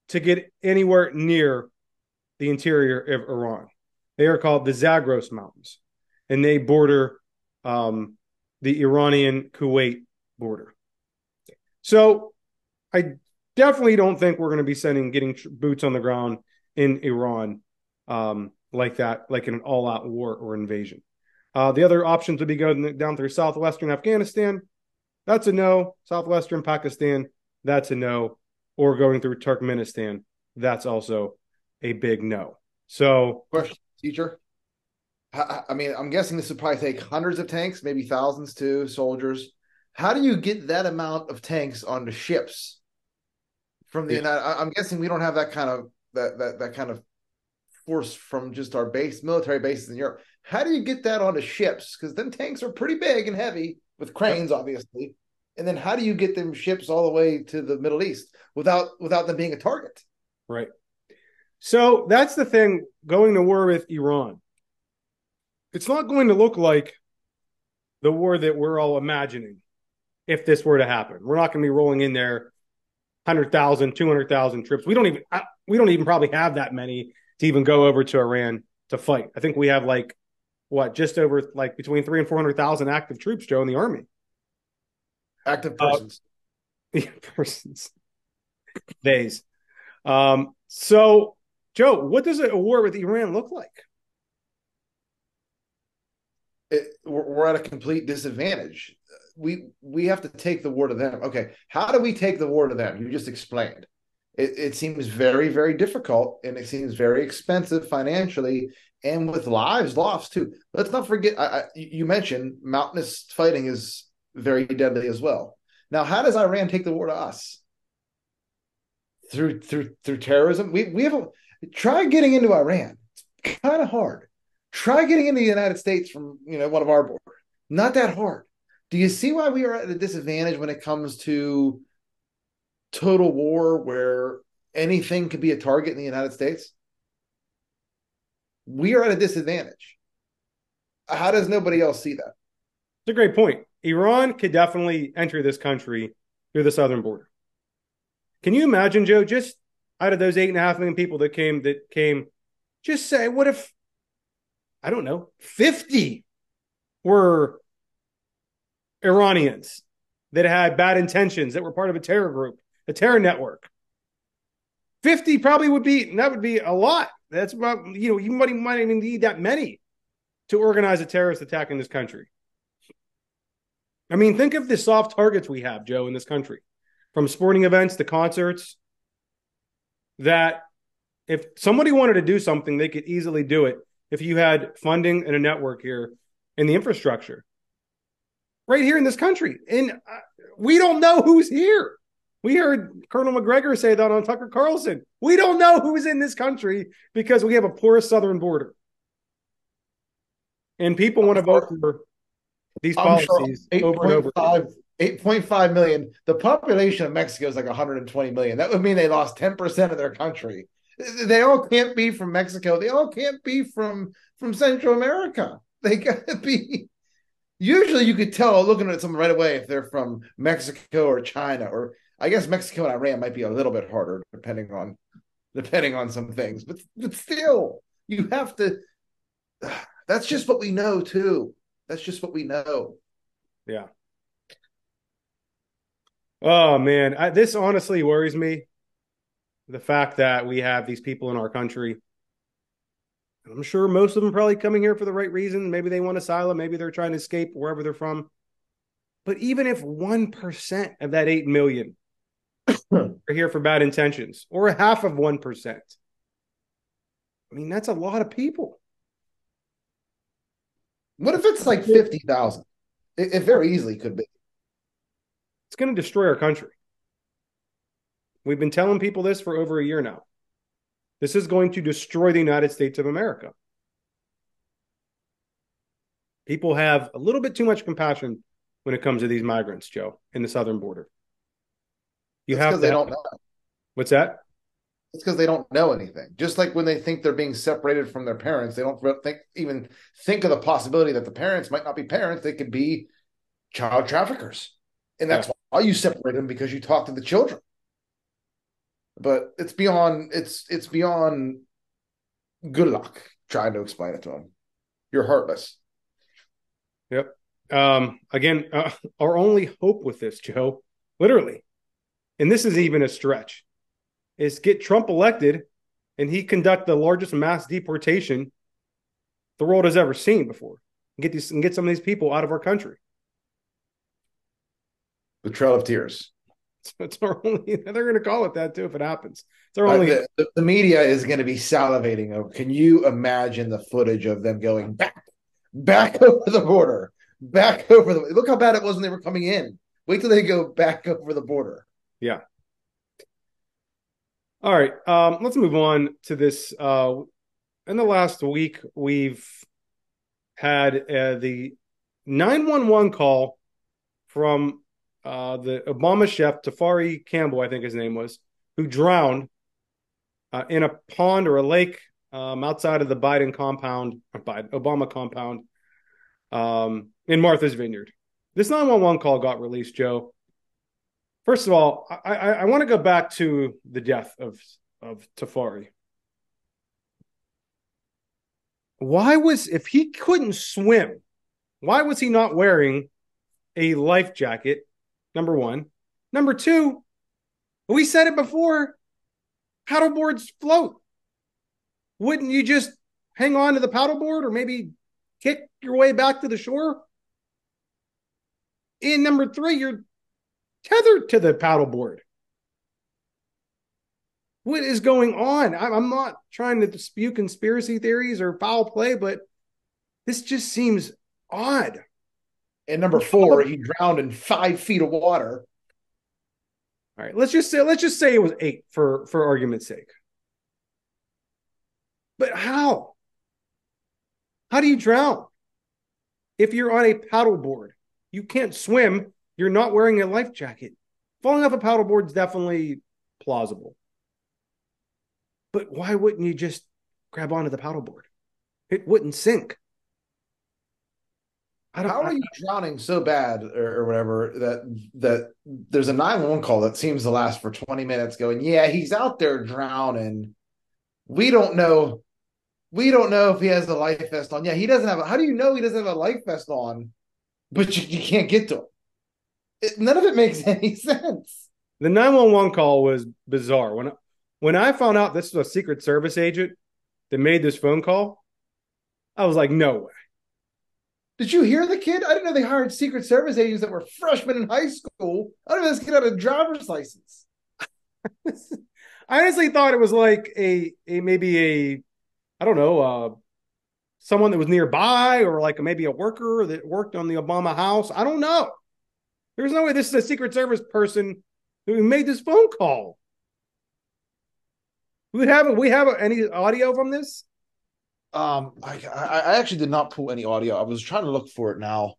to get anywhere near the interior of Iran. They are called the Zagros Mountains, and they border um, the Iranian Kuwait border. So I definitely don't think we're going to be sending getting boots on the ground in Iran um, like that, like in an all-out war or invasion. Uh, the other options would be going down through southwestern Afghanistan. That's a no. Southwestern Pakistan. That's a no. Or going through Turkmenistan. That's also a big no. So, question, teacher. I mean, I'm guessing this would probably take hundreds of tanks, maybe thousands too, soldiers. How do you get that amount of tanks onto ships from the? Yeah. I'm guessing we don't have that kind of that that that kind of force from just our base military bases in Europe. How do you get that onto ships? Because then tanks are pretty big and heavy with cranes, obviously. And then how do you get them ships all the way to the Middle East without without them being a target? Right. So that's the thing going to war with Iran. It's not going to look like the war that we're all imagining if this were to happen. We're not going to be rolling in there 100,000, 200,000 troops. We don't even we don't even probably have that many to even go over to Iran to fight. I think we have like what just over like between 3 and 400,000 active troops Joe in the army. Active persons. Uh, persons. Days. Um so Joe, what does a war with Iran look like? It, we're at a complete disadvantage. We we have to take the war to them. Okay, how do we take the war to them? You just explained. It, it seems very very difficult, and it seems very expensive financially, and with lives lost too. Let's not forget. I, I, you mentioned mountainous fighting is very deadly as well. Now, how does Iran take the war to us? Through through through terrorism. We we have a Try getting into Iran. It's kind of hard. Try getting into the United States from you know one of our borders. Not that hard. Do you see why we are at a disadvantage when it comes to total war where anything could be a target in the United States? We are at a disadvantage. How does nobody else see that? It's a great point. Iran could definitely enter this country through the southern border. Can you imagine, Joe, just out of those eight and a half million people that came that came, just say, what if I don't know, 50 were Iranians that had bad intentions, that were part of a terror group, a terror network. 50 probably would be that would be a lot. That's about you know, you might might even need that many to organize a terrorist attack in this country. I mean, think of the soft targets we have, Joe, in this country. From sporting events to concerts that if somebody wanted to do something, they could easily do it if you had funding and a network here and the infrastructure right here in this country. And uh, we don't know who's here. We heard Colonel Macgregor say that on Tucker Carlson. We don't know who's in this country because we have a porous southern border. And people want to vote for these policies sure over and over. 8.5 million. The population of Mexico is like 120 million. That would mean they lost 10% of their country. They all can't be from Mexico. They all can't be from from Central America. They got to be. Usually, you could tell looking at someone right away if they're from Mexico or China, or I guess Mexico and Iran might be a little bit harder depending on depending on some things. But but still, you have to. That's just what we know too. That's just what we know. Yeah. Oh man, I, this honestly worries me. The fact that we have these people in our country. I'm sure most of them probably coming here for the right reason. Maybe they want asylum. Maybe they're trying to escape wherever they're from. But even if 1% of that 8 million Hmm. are here for bad intentions, or a half of 1%, I mean, that's a lot of people. What if it's like 50,000? It, it very easily could be. It's going to destroy our country. We've been telling people this for over a year now. This is going to destroy the United States of America. People have a little bit too much compassion when it comes to these migrants, Joe, in the southern border. You That's have to they don't know. What's that? It's because they don't know anything. Just like when they think they're being separated from their parents, they don't think even think of the possibility that the parents might not be parents. They could be child traffickers, and that's yeah. I'll you separate them because you talk to the children. But it's beyond it's it's beyond good luck trying to explain it to them. You're heartless. Yep. Um, again, uh, our only hope with this, Joe, literally, and this is even a stretch, is get Trump elected and he conduct the largest mass deportation the world has ever seen before. And get these and get some of these people out of our country. The Trail of Tears. It's our only. They're going to call it that too if it happens. It's our only. The, the, the, media is going to be salivating over. Can you imagine the footage of them going back, back over the border, back over the? Look how bad it was when they were coming in. Wait till they go back over the border. Yeah. All right. Um, let's move on to this uh, in the last week, we've had uh, the 911 call from uh, the Obama chef, Tafari Campbell, I think his name was, who drowned uh, in a pond or a lake um, outside of the Biden compound, Biden, Obama compound um, in Martha's Vineyard. This 911 call got released, Joe. First of all, I, I, I want to go back to the death of, of Tafari. Why was, if he couldn't swim, why was he not wearing a life jacket? Number one. Number two, we said it before paddleboards float. Wouldn't you just hang on to the paddleboard or maybe kick your way back to the shore? And number three, you're tethered to the paddleboard. What is going on? I'm not trying to spew conspiracy theories or foul play, but this just seems odd. And number four, he drowned in five feet of water. All right, let's just say let's just say it was eight for for argument's sake. But how? How do you drown? If you're on a paddleboard, you can't swim, you're not wearing a life jacket. Falling off a paddleboard is definitely plausible. But why wouldn't you just grab onto the paddleboard? It wouldn't sink. How are you drowning so bad or, or, whatever that that there's a 911 call that seems to last for 20 minutes going, yeah, he's out there drowning. We don't know. We don't know if he has a life vest on. Yeah, he doesn't have a, how do you know he doesn't have a life vest on, but you, you can't get to him? It, none of it makes any sense. The 911 call was bizarre. When when I found out this was a Secret Service agent that made this phone call, I was like, no way. Did you hear the kid? I didn't know they hired Secret Service agents that were freshmen in high school. I didn't know this kid had a driver's license. I honestly thought it was like a a maybe a I don't know uh, someone that was nearby or like maybe a worker that worked on the Obama house. I don't know. There's no way this is a Secret Service person who made this phone call. We have we have any audio from this? Um, I, I actually did not pull any audio. I was trying to look for it now.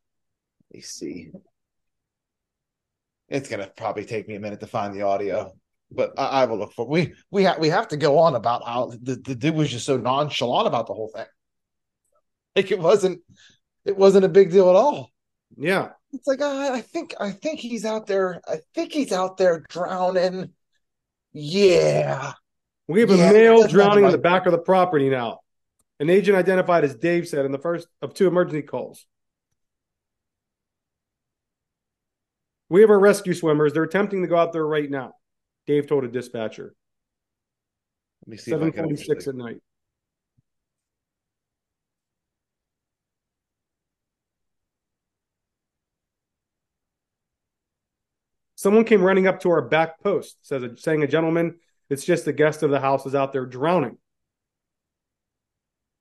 Let me see. It's gonna probably take me a minute to find the audio, but I, I will look for. It. We we have we have to go on about how the, the dude was just so nonchalant about the whole thing. Like it wasn't it wasn't a big deal at all. Yeah, it's like I, I think I think he's out there. I think he's out there drowning. Yeah, we have a yeah, male drowning in the back of the property now. An agent identified as Dave said in the first of two emergency calls. We have our rescue swimmers. They're attempting to go out there right now. Dave told a dispatcher. Let me see. Seven forty-six at night. Someone came running up to our back post, says saying a gentleman. It's just the guest of the house is out there drowning.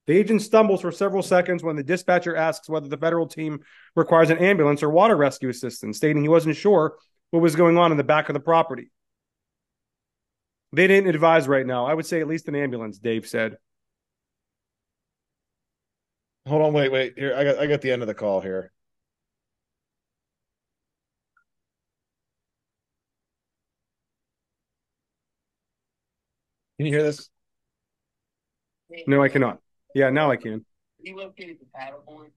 The agent stumbles for several seconds when the dispatcher asks whether the federal team requires an ambulance or water rescue assistance, stating he wasn't sure what was going on in the back of the property. They didn't advise right now. I would say at least an ambulance, Dave said. Hold on, wait, wait. Here, I got I got the end of the call here. Can you hear this? No, I cannot. Yeah, now I can. He located the paddleboard.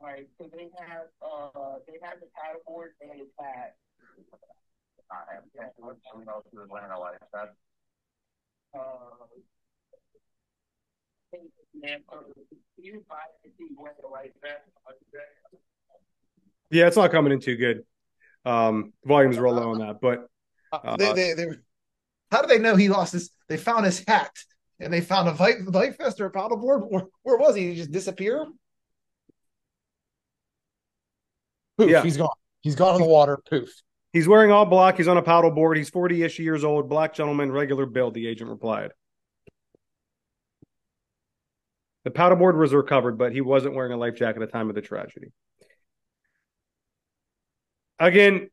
All right, so they have uh they have the paddleboard and the pad. I have to know to Atlanta like that. Uh, you buy the weather like that? Yeah, it's not coming in too good. Um, volumes real low on that, but uh, they, they, they, how do they know he lost his? They found his hat and they found a life vest or a paddleboard. Where, where was he? Did he just disappear? Poof, yeah, he's gone. He's gone in the water. Poof. He's wearing all black. He's on a paddleboard. He's 40 ish years old, black gentleman, regular build, the agent replied. The paddleboard was recovered, but he wasn't wearing a life jacket at the time of the tragedy. again,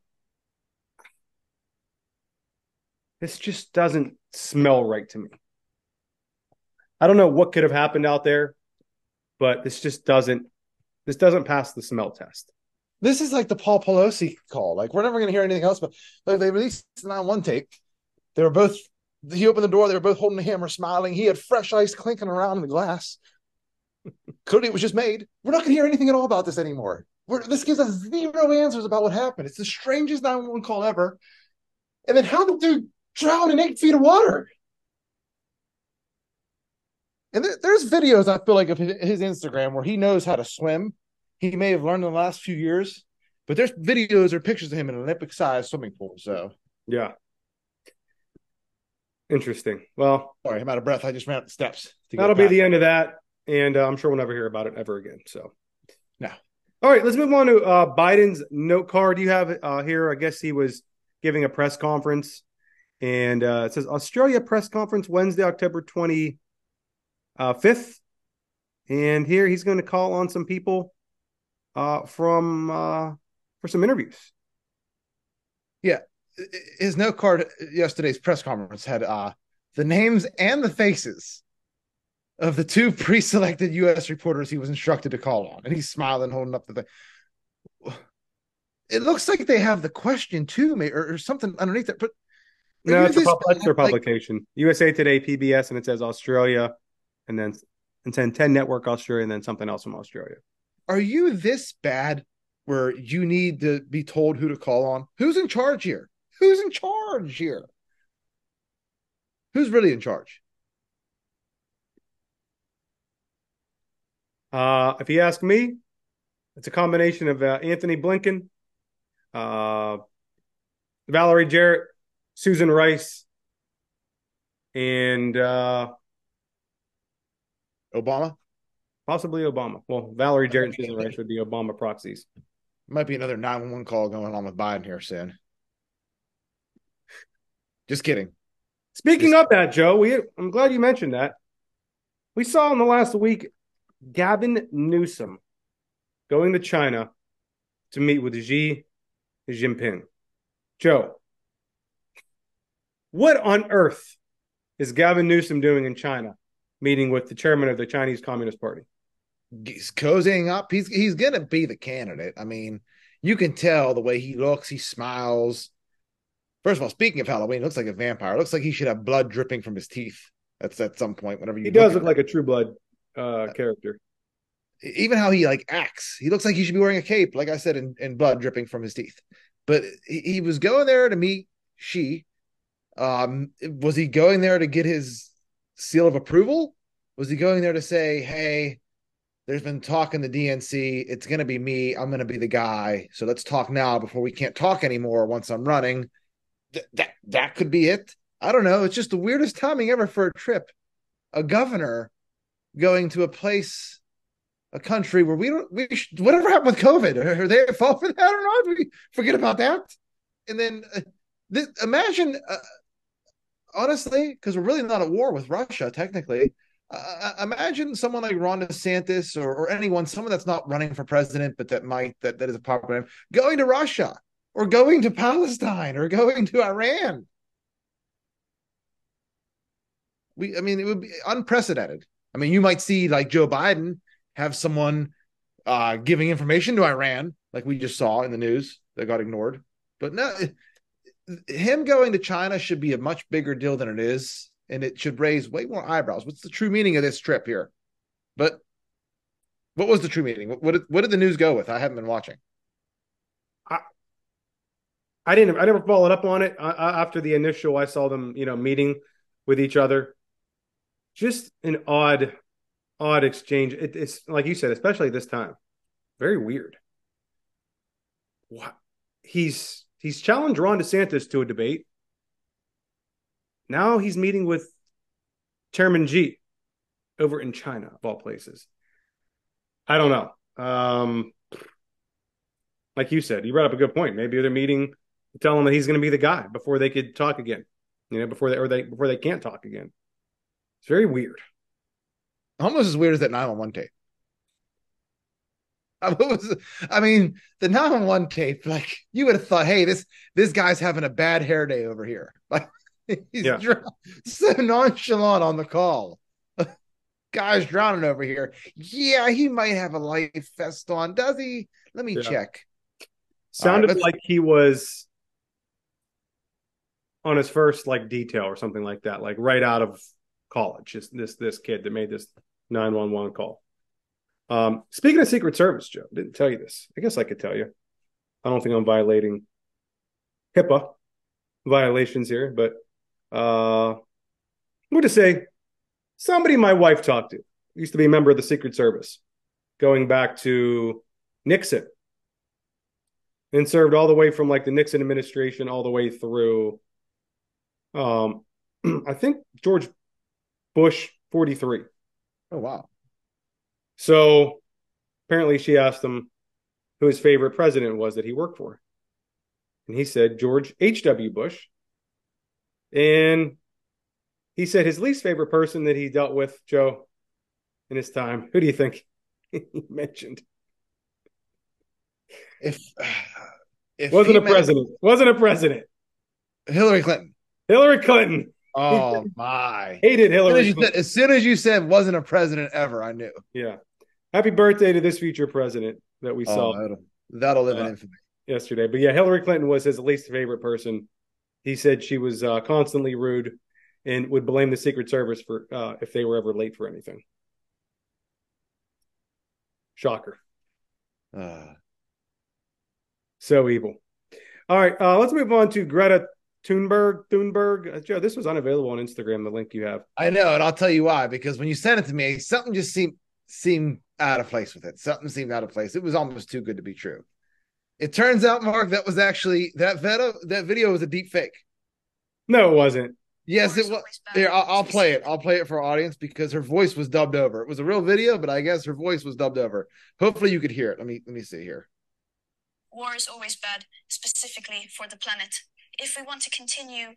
this just doesn't smell right to me. I don't know what could have happened out there, but this just doesn't this doesn't pass the smell test. This is like the Paul Pelosi call. Like we're never going to hear anything else. But like, they released nine one take. They were both. He opened the door. They were both holding the hammer, smiling. He had fresh ice clinking around in the glass. Clearly, it was just made. We're not going to hear anything at all about this anymore. We're, this gives us zero answers about what happened. It's the strangest 911 call ever. And then how did dude drown in eight feet of water? And there, there's videos I feel like of his, his Instagram where he knows how to swim. He may have learned in the last few years, but there's videos or pictures of him in an Olympic sized swimming pool. So Yeah. Interesting. Well, sorry, I'm out of breath. I just ran up the steps. that'll be the end of that, and uh, I'm sure we'll never hear about it ever again. So, No. All right, let's move on to uh, Biden's note card. You have uh, here. I guess he was giving a press conference, and uh, it says Australia press conference Wednesday, October 25th. And here he's going to call on some people uh, from uh, for some interviews. Yeah, his note card yesterday's press conference had uh the names and the faces of the two pre-selected U.S. reporters he was instructed to call on, and he's smiling, holding up the thing. It looks like they have the question too, may- or, or something underneath it. But No, it's a, pub- it's their? Like, publication. USA Today, PBS, and it says Australia, and then and then 10 Network Australia, and then something else from Australia. are you this bad where you need to be told who to call on? Who's in charge here? Who's in charge here? Who's really in charge? Uh, if you ask me, it's a combination of uh, Anthony Blinken, uh, Valerie Jarrett, Susan Rice, and uh, Obama? possibly Obama. Well, Valerie Jarrett and Susan Rice would be Obama proxies. Might be another 911 call going on with Biden here soon. Just kidding. Speaking of that, Joe, we I'm glad you mentioned that. We saw in the last week Gavin Newsom going to China to meet with Xi Jinping. Joe, what on earth is Gavin Newsom doing in China, meeting with the chairman of the Chinese Communist Party? He's cozying up. He's he's gonna be the candidate. I mean, you can tell the way he looks, he smiles. First of all, speaking of Halloween, he looks like a vampire. Looks like he should have blood dripping from his teeth. That's at some point, whenever you He does look like a True Blood uh, character. even how he like acts. He looks like he should be wearing a cape, like I said, and, and blood dripping from his teeth. But he, he was going there to meet Xi. Um, was he going there to get his seal of approval? Was he going there to say, "Hey, there's been talk in the DNC. It's going to be me. I'm going to be the guy. So let's talk now before we can't talk anymore once I'm running." Th- that that could be it. I don't know. It's just the weirdest timing ever for a trip. A governor going to a place a country where we don't we should, whatever happened with COVID are they at fault for that or not? We forget about that? And then uh, this, imagine, uh, honestly, because we're really not at war with Russia technically. Uh, imagine someone like Ron DeSantis or, or anyone, someone that's not running for president but that might that that is a popular name, going to Russia or going to Palestine or going to Iran. We, I mean, it would be unprecedented. I mean, you might see like Joe Biden have someone uh, giving information to Iran, like we just saw in the news that got ignored. But no, him going to China should be a much bigger deal than it is, and it should raise way more eyebrows. What's the true meaning of this trip here? But what was the true meaning? What what did, what did the news go with? I haven't been watching. I didn't. I never followed up on it uh, after the initial. I saw them, you know, meeting with each other. Just an odd, odd exchange. It, it's like you said, especially this time, very weird. What he's he's challenged Ron DeSantis to a debate. Now he's meeting with Chairman G over in China, of all places. I don't know. Um, like you said, you brought up a good point. Maybe they're meeting tell him that he's going to be the guy before they could talk again. You know, before they or they before they can't talk again. It's very weird. Almost as weird as that 911 tape. I was, I mean, the 911 tape, like you would have thought, hey, this this guy's having a bad hair day over here. Like he's Yeah. dr- so nonchalant on the call. Guy's drowning over here. Yeah, he might have a life vest on, does he? Let me Yeah. check. Sounded let's- like he was on his first like detail or something like that, like right out of college. Just this this kid that made this 911 call. Um, speaking of Secret Service, Joe, didn't tell you this. I guess I could tell you. I don't think I'm violating HIPAA violations here, but uh what to say somebody my wife talked to used to be a member of the Secret Service, going back to Nixon and served all the way from like the Nixon administration all the way through um I think George Bush 43. Oh wow. So apparently she asked him who his favorite president was that he worked for. And he said George H.W. Bush. And he said his least favorite person that he dealt with, Joe, in his time. Who do you think he mentioned? If if Wasn't a meant president. Wasn't a president. Hillary Clinton. Hillary Clinton. Oh my. Hated As soon, as Hillary said, as soon as you said wasn't a president ever, I knew. Yeah. Happy birthday to this future president that we saw Oh, that'll, that'll live in Uh, infamy. yesterday. But yeah, Hillary Clinton was his least favorite person. He said she was uh, constantly rude and would blame the Secret Service for uh, if they were ever late for anything. Shocker. Uh, So evil. All right, uh, let's move on to Greta Thunberg. Thunberg. Uh, Joe, this was unavailable on Instagram. The link you have. I know, and I'll tell you why. Because when you sent it to me, something just seemed seemed out of place with it. Something seemed out of place. It was almost too good to be true. It turns out, Mark, that was actually that video. That video was a deep fake. No, it wasn't. Yes, it was. Here, I'll, I'll play it. I'll play it for our audience because her voice was dubbed over. It was a real video, but I guess her voice was dubbed over. Hopefully, you could hear it. Let me let me see here. war is always bad, specifically for the planet. If we want to continue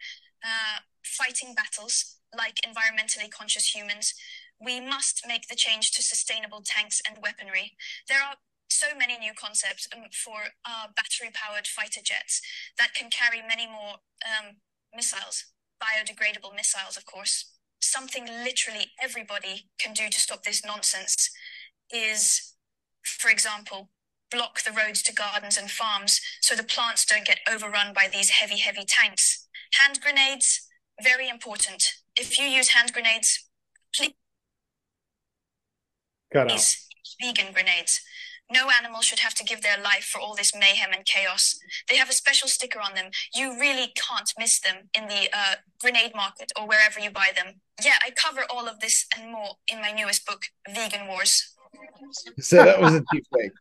uh, fighting battles like environmentally conscious humans, we must make the change to sustainable tanks and weaponry. There are so many new concepts um, for battery powered fighter jets that can carry many more um, missiles, biodegradable missiles, of course. Something literally everybody can do to stop this nonsense is, for example, block the roads to gardens and farms so the plants don't get overrun by these heavy, heavy tanks. Hand grenades, very important. If you use hand grenades, Cut out. please vegan grenades. No animal should have to give their life for all this mayhem and chaos. They have a special sticker on them. You really can't miss them in the uh, grenade market or wherever you buy them. Yeah, I cover all of this and more in my newest book, Vegan Wars. So that was a deep fake.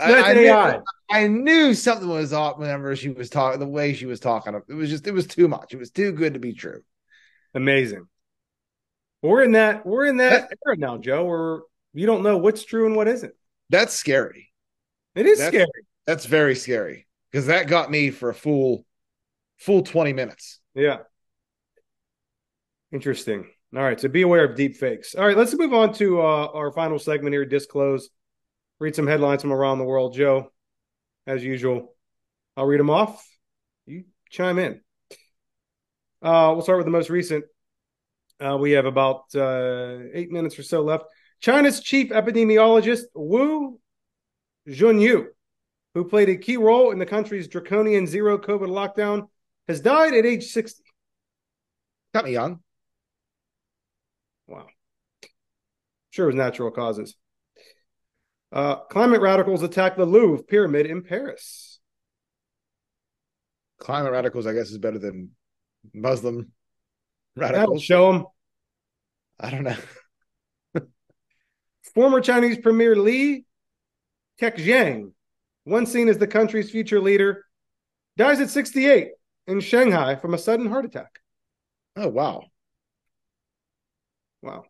I, I knew, I knew something was off whenever she was talking. The way she was talking, it was just it was too much. It was too good to be true. Amazing. We're in that. We're in that era now, Joe. Where you don't know what's true and what isn't. That's scary. It is That's- scary. That's very scary because that got me for a full full twenty minutes. Yeah. Interesting. All right. So be aware of deep fakes. All right. Let's move on to uh, our final segment here, Disclose. Read some headlines from around the world. Joe, as usual, I'll read them off. You chime in. Uh, we'll start with the most recent. Uh, we have about uh, eight minutes or so left. China's chief epidemiologist, Wu Zunyou, who played a key role in the country's draconian zero COVID lockdown, has died at age 60. Got me young. Wow. Sure, it was natural causes. Uh, climate radicals attack the Louvre pyramid in Paris. Climate radicals, I guess, is better than Muslim That'll radicals. show them. I don't know. Former Chinese Premier Li Keqiang, once seen as the country's future leader, dies at 68 in Shanghai from a sudden heart attack. Oh wow. Wow.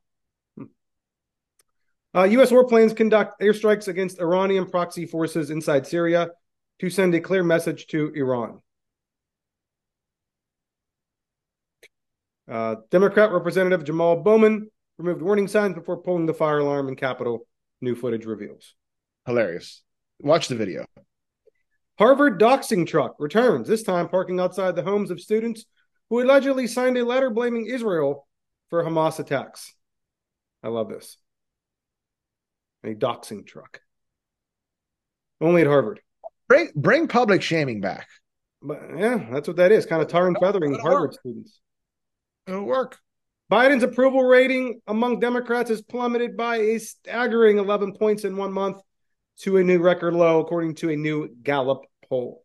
Hmm. Uh, U.S. warplanes conduct airstrikes against Iranian proxy forces inside Syria to send a clear message to Iran. Uh, Democrat Representative Jamaal Bowman removed warning signs before pulling the fire alarm in Capitol. New footage reveals. Hilarious. Watch the video. Harvard doxing truck returns, this time parking outside the homes of students who allegedly signed a letter blaming Israel for Hamas attacks. I love this. A doxing truck. Only at Harvard. Bring bring public shaming back. But yeah, that's what that is. Kind of tar and feathering It'll Harvard work. students. It'll work. Biden's approval rating among Democrats has plummeted by a staggering 11 points in one month to a new record low, according to a new Gallup poll.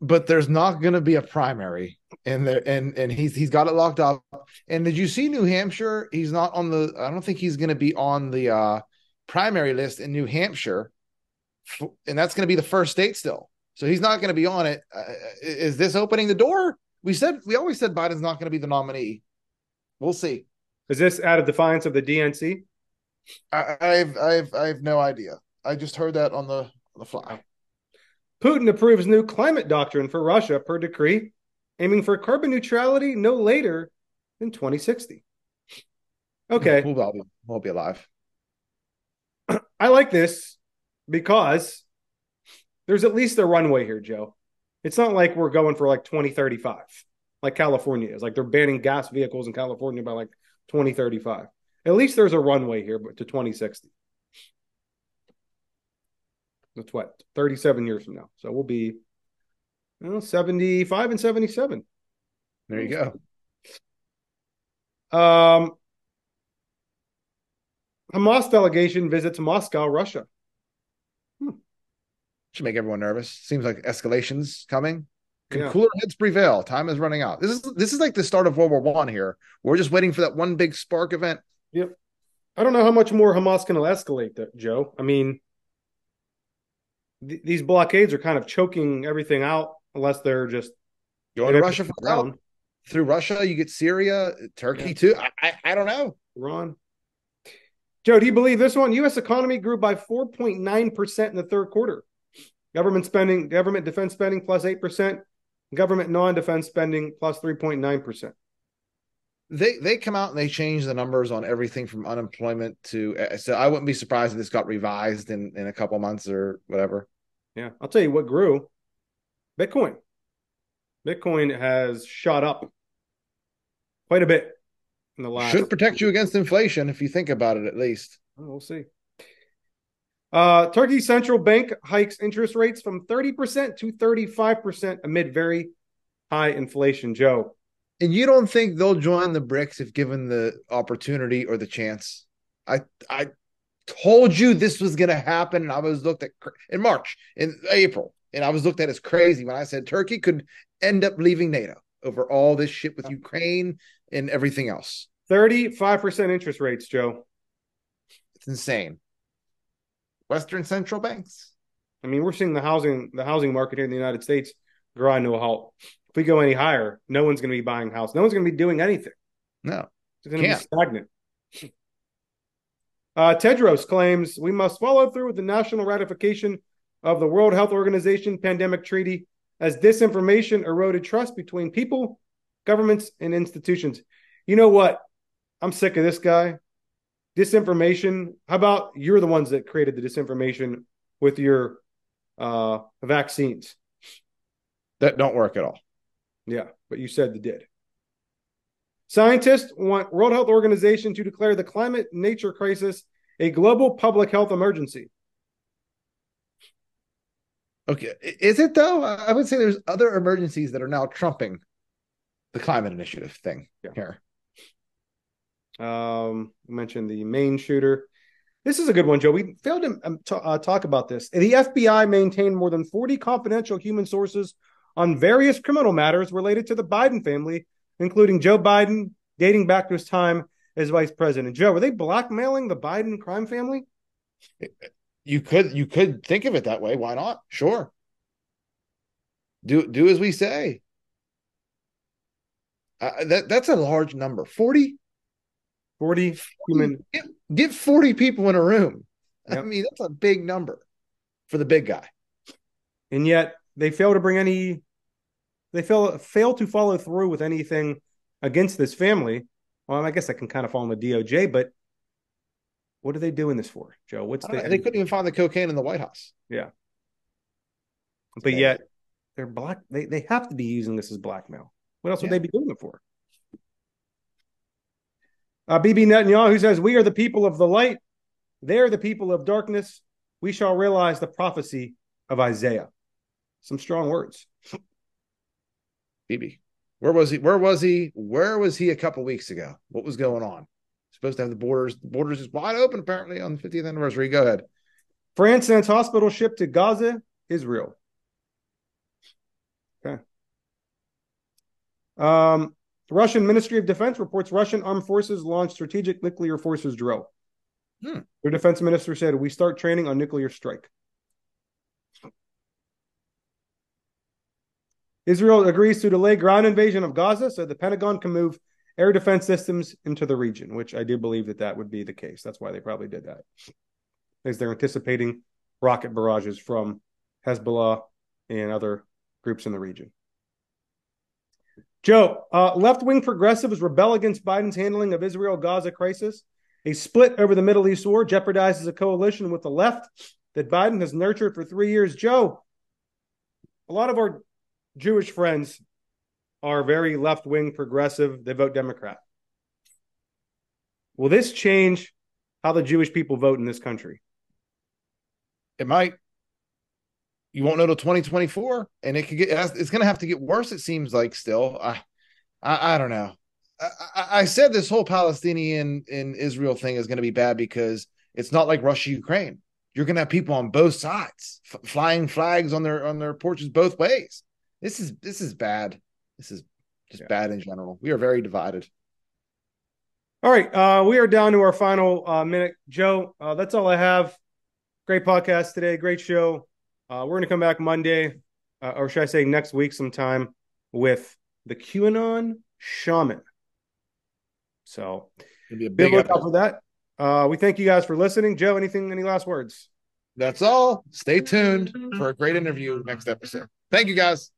But there's not going to be a primary, and there and and he's he's got it locked up. And did you see New Hampshire? He's not on the. I don't think he's going to be on the uh primary list in New Hampshire, and that's going to be the first state still. So he's not going to be on it. Uh, is this opening the door? We said we always said Biden's not going to be the nominee. We'll see. Is this out of defiance of the DNC? I, I've I've I have no idea. I just heard that on the on the fly. Putin approves new climate doctrine for Russia per decree, aiming for carbon neutrality no later than 2060. Okay, we'll all be we'll be alive. I like this because there's at least a runway here, Joe. It's not like we're going for like 2035, like California is. Like they're banning gas vehicles in California by like 2035. At least there's a runway here but to 2060. That's what 37 years from now. So we'll be know, 75 and 77. There you go. Um, Hamas delegation visits Moscow, Russia. Should make everyone nervous. Seems like escalation's coming. Can Yeah. cooler heads prevail? Time is running out. This is this is like the start of World War One here. We're just waiting for that one big spark event. Yep. I don't know how much more Hamas can escalate, that, Joe. I mean, th- these blockades are kind of choking everything out, unless they're just Going to Russia for Through Russia, you get Syria, Turkey Yeah. too. I, I I don't know. Iran. Joe, do you believe this one? U.S. economy grew by 4.9% in the third quarter. Government spending, government defense spending plus 8%, government non defense spending plus 3.9%. They they come out and they change the numbers on everything from unemployment to uh, so I wouldn't be surprised if this got revised in in a couple months or whatever. Yeah, I'll tell you what grew Bitcoin. Bitcoin has shot up quite a bit in the last. Should protect you against inflation if you think about it at least. Oh, we'll see. Uh, Turkey's central bank hikes interest rates from 30% to 35% amid very high inflation. Joe, And you don't think they'll join the BRICS if given the opportunity or the chance? I I told you this was going to happen, and I was looked at in March, in April, and I was looked at as crazy when I said Turkey could end up leaving NATO over all this shit with Ukraine and everything else. 35% interest rates, Joe. It's insane. Western central banks. I mean, we're seeing the housing the housing market here in the United States grind to a halt. If we go any higher, no one's going to be buying a house. No one's going to be doing anything. No, It's going to be stagnant. Uh, Tedros claims we must follow through with the national ratification of the World Health Organization pandemic treaty as disinformation eroded trust between people, governments, and institutions. You know what? I'm sick of this guy. Disinformation. How about you're the ones that created the disinformation with your uh, vaccines? that don't work at all. Yeah, but you said they did. Scientists want World Health Organization to declare the climate nature crisis a global public health emergency. Okay, is it though? I would say there's other emergencies that are now trumping the climate initiative thing Yeah. here. Um, you mentioned the Maine shooter. This is a good one, Joe. We failed to um, t- uh, talk about this. The FBI maintained more than 40 confidential human sources on various criminal matters related to the Biden family, including Joe Biden, dating back to his time as vice president. Joe, were they blackmailing the Biden crime family? You could you could think of it that way. Why not? Sure. Do do as we say. Uh, that that's a large number. 40 40 human get, get 40 people in a room. I mean, that's a big number for the big guy. and yet they fail to bring any they fail fail to follow through with anything against this family well i guess i can kind of fall on the doj but what are they doing this for joe what's the they couldn't even find the cocaine in the White House. yeah but bad. yet they're black. They they have to be using this as blackmail. What else would they be doing it for? Uh, Bibi Netanyahu says, "We are the people of the light; they are the people of darkness. We shall realize the prophecy of Isaiah." Some strong words. Bibi. Where was he? Where was he? Where was he a couple weeks ago? What was going on? Supposed to have the borders. The borders is wide open apparently on the 50th anniversary. Go ahead. France sends hospital ship to Gaza, Israel. Okay. Um, Russian Ministry of Defense reports Russian armed forces launched strategic nuclear forces drill. Hmm. Their defense minister said, "We start training on nuclear strike." Israel agrees to delay ground invasion of Gaza so the Pentagon can move air defense systems into the region, which I do believe that that would be the case. That's why they probably did that, they're anticipating rocket barrages from Hezbollah and other groups in the region. Joe, uh, left wing progressives rebel against Biden's handling of Israel Gaza crisis. A split over the Middle East war jeopardizes a coalition with the left that Biden has nurtured for three years. Joe, a lot of our Jewish friends are very left wing progressive. They vote Democrat. Will this change how the Jewish people vote in this country? It might. You won't know till 2024, and it could get. It's going to have to get worse. It seems like still. I, I, I don't know. I, I, said this whole Palestinian and Israel thing is going to be bad because it's not like Russia Ukraine. You're going to have people on both sides f- flying flags on their on their porches both ways. This is this is bad. This is just Yeah. bad in general. We are very divided. All right, uh, we are down to our final uh, minute. Joe, uh, that's all I have. Great podcast today. Great show. Uh, we're going to come back Monday, uh, or should I say next week sometime, with the QAnon shaman. So It'll be a be big. lookout for that. Uh, we thank you guys for listening. Joe, anything, any last words? That's all. Stay tuned for a great interview next episode. Thank you guys.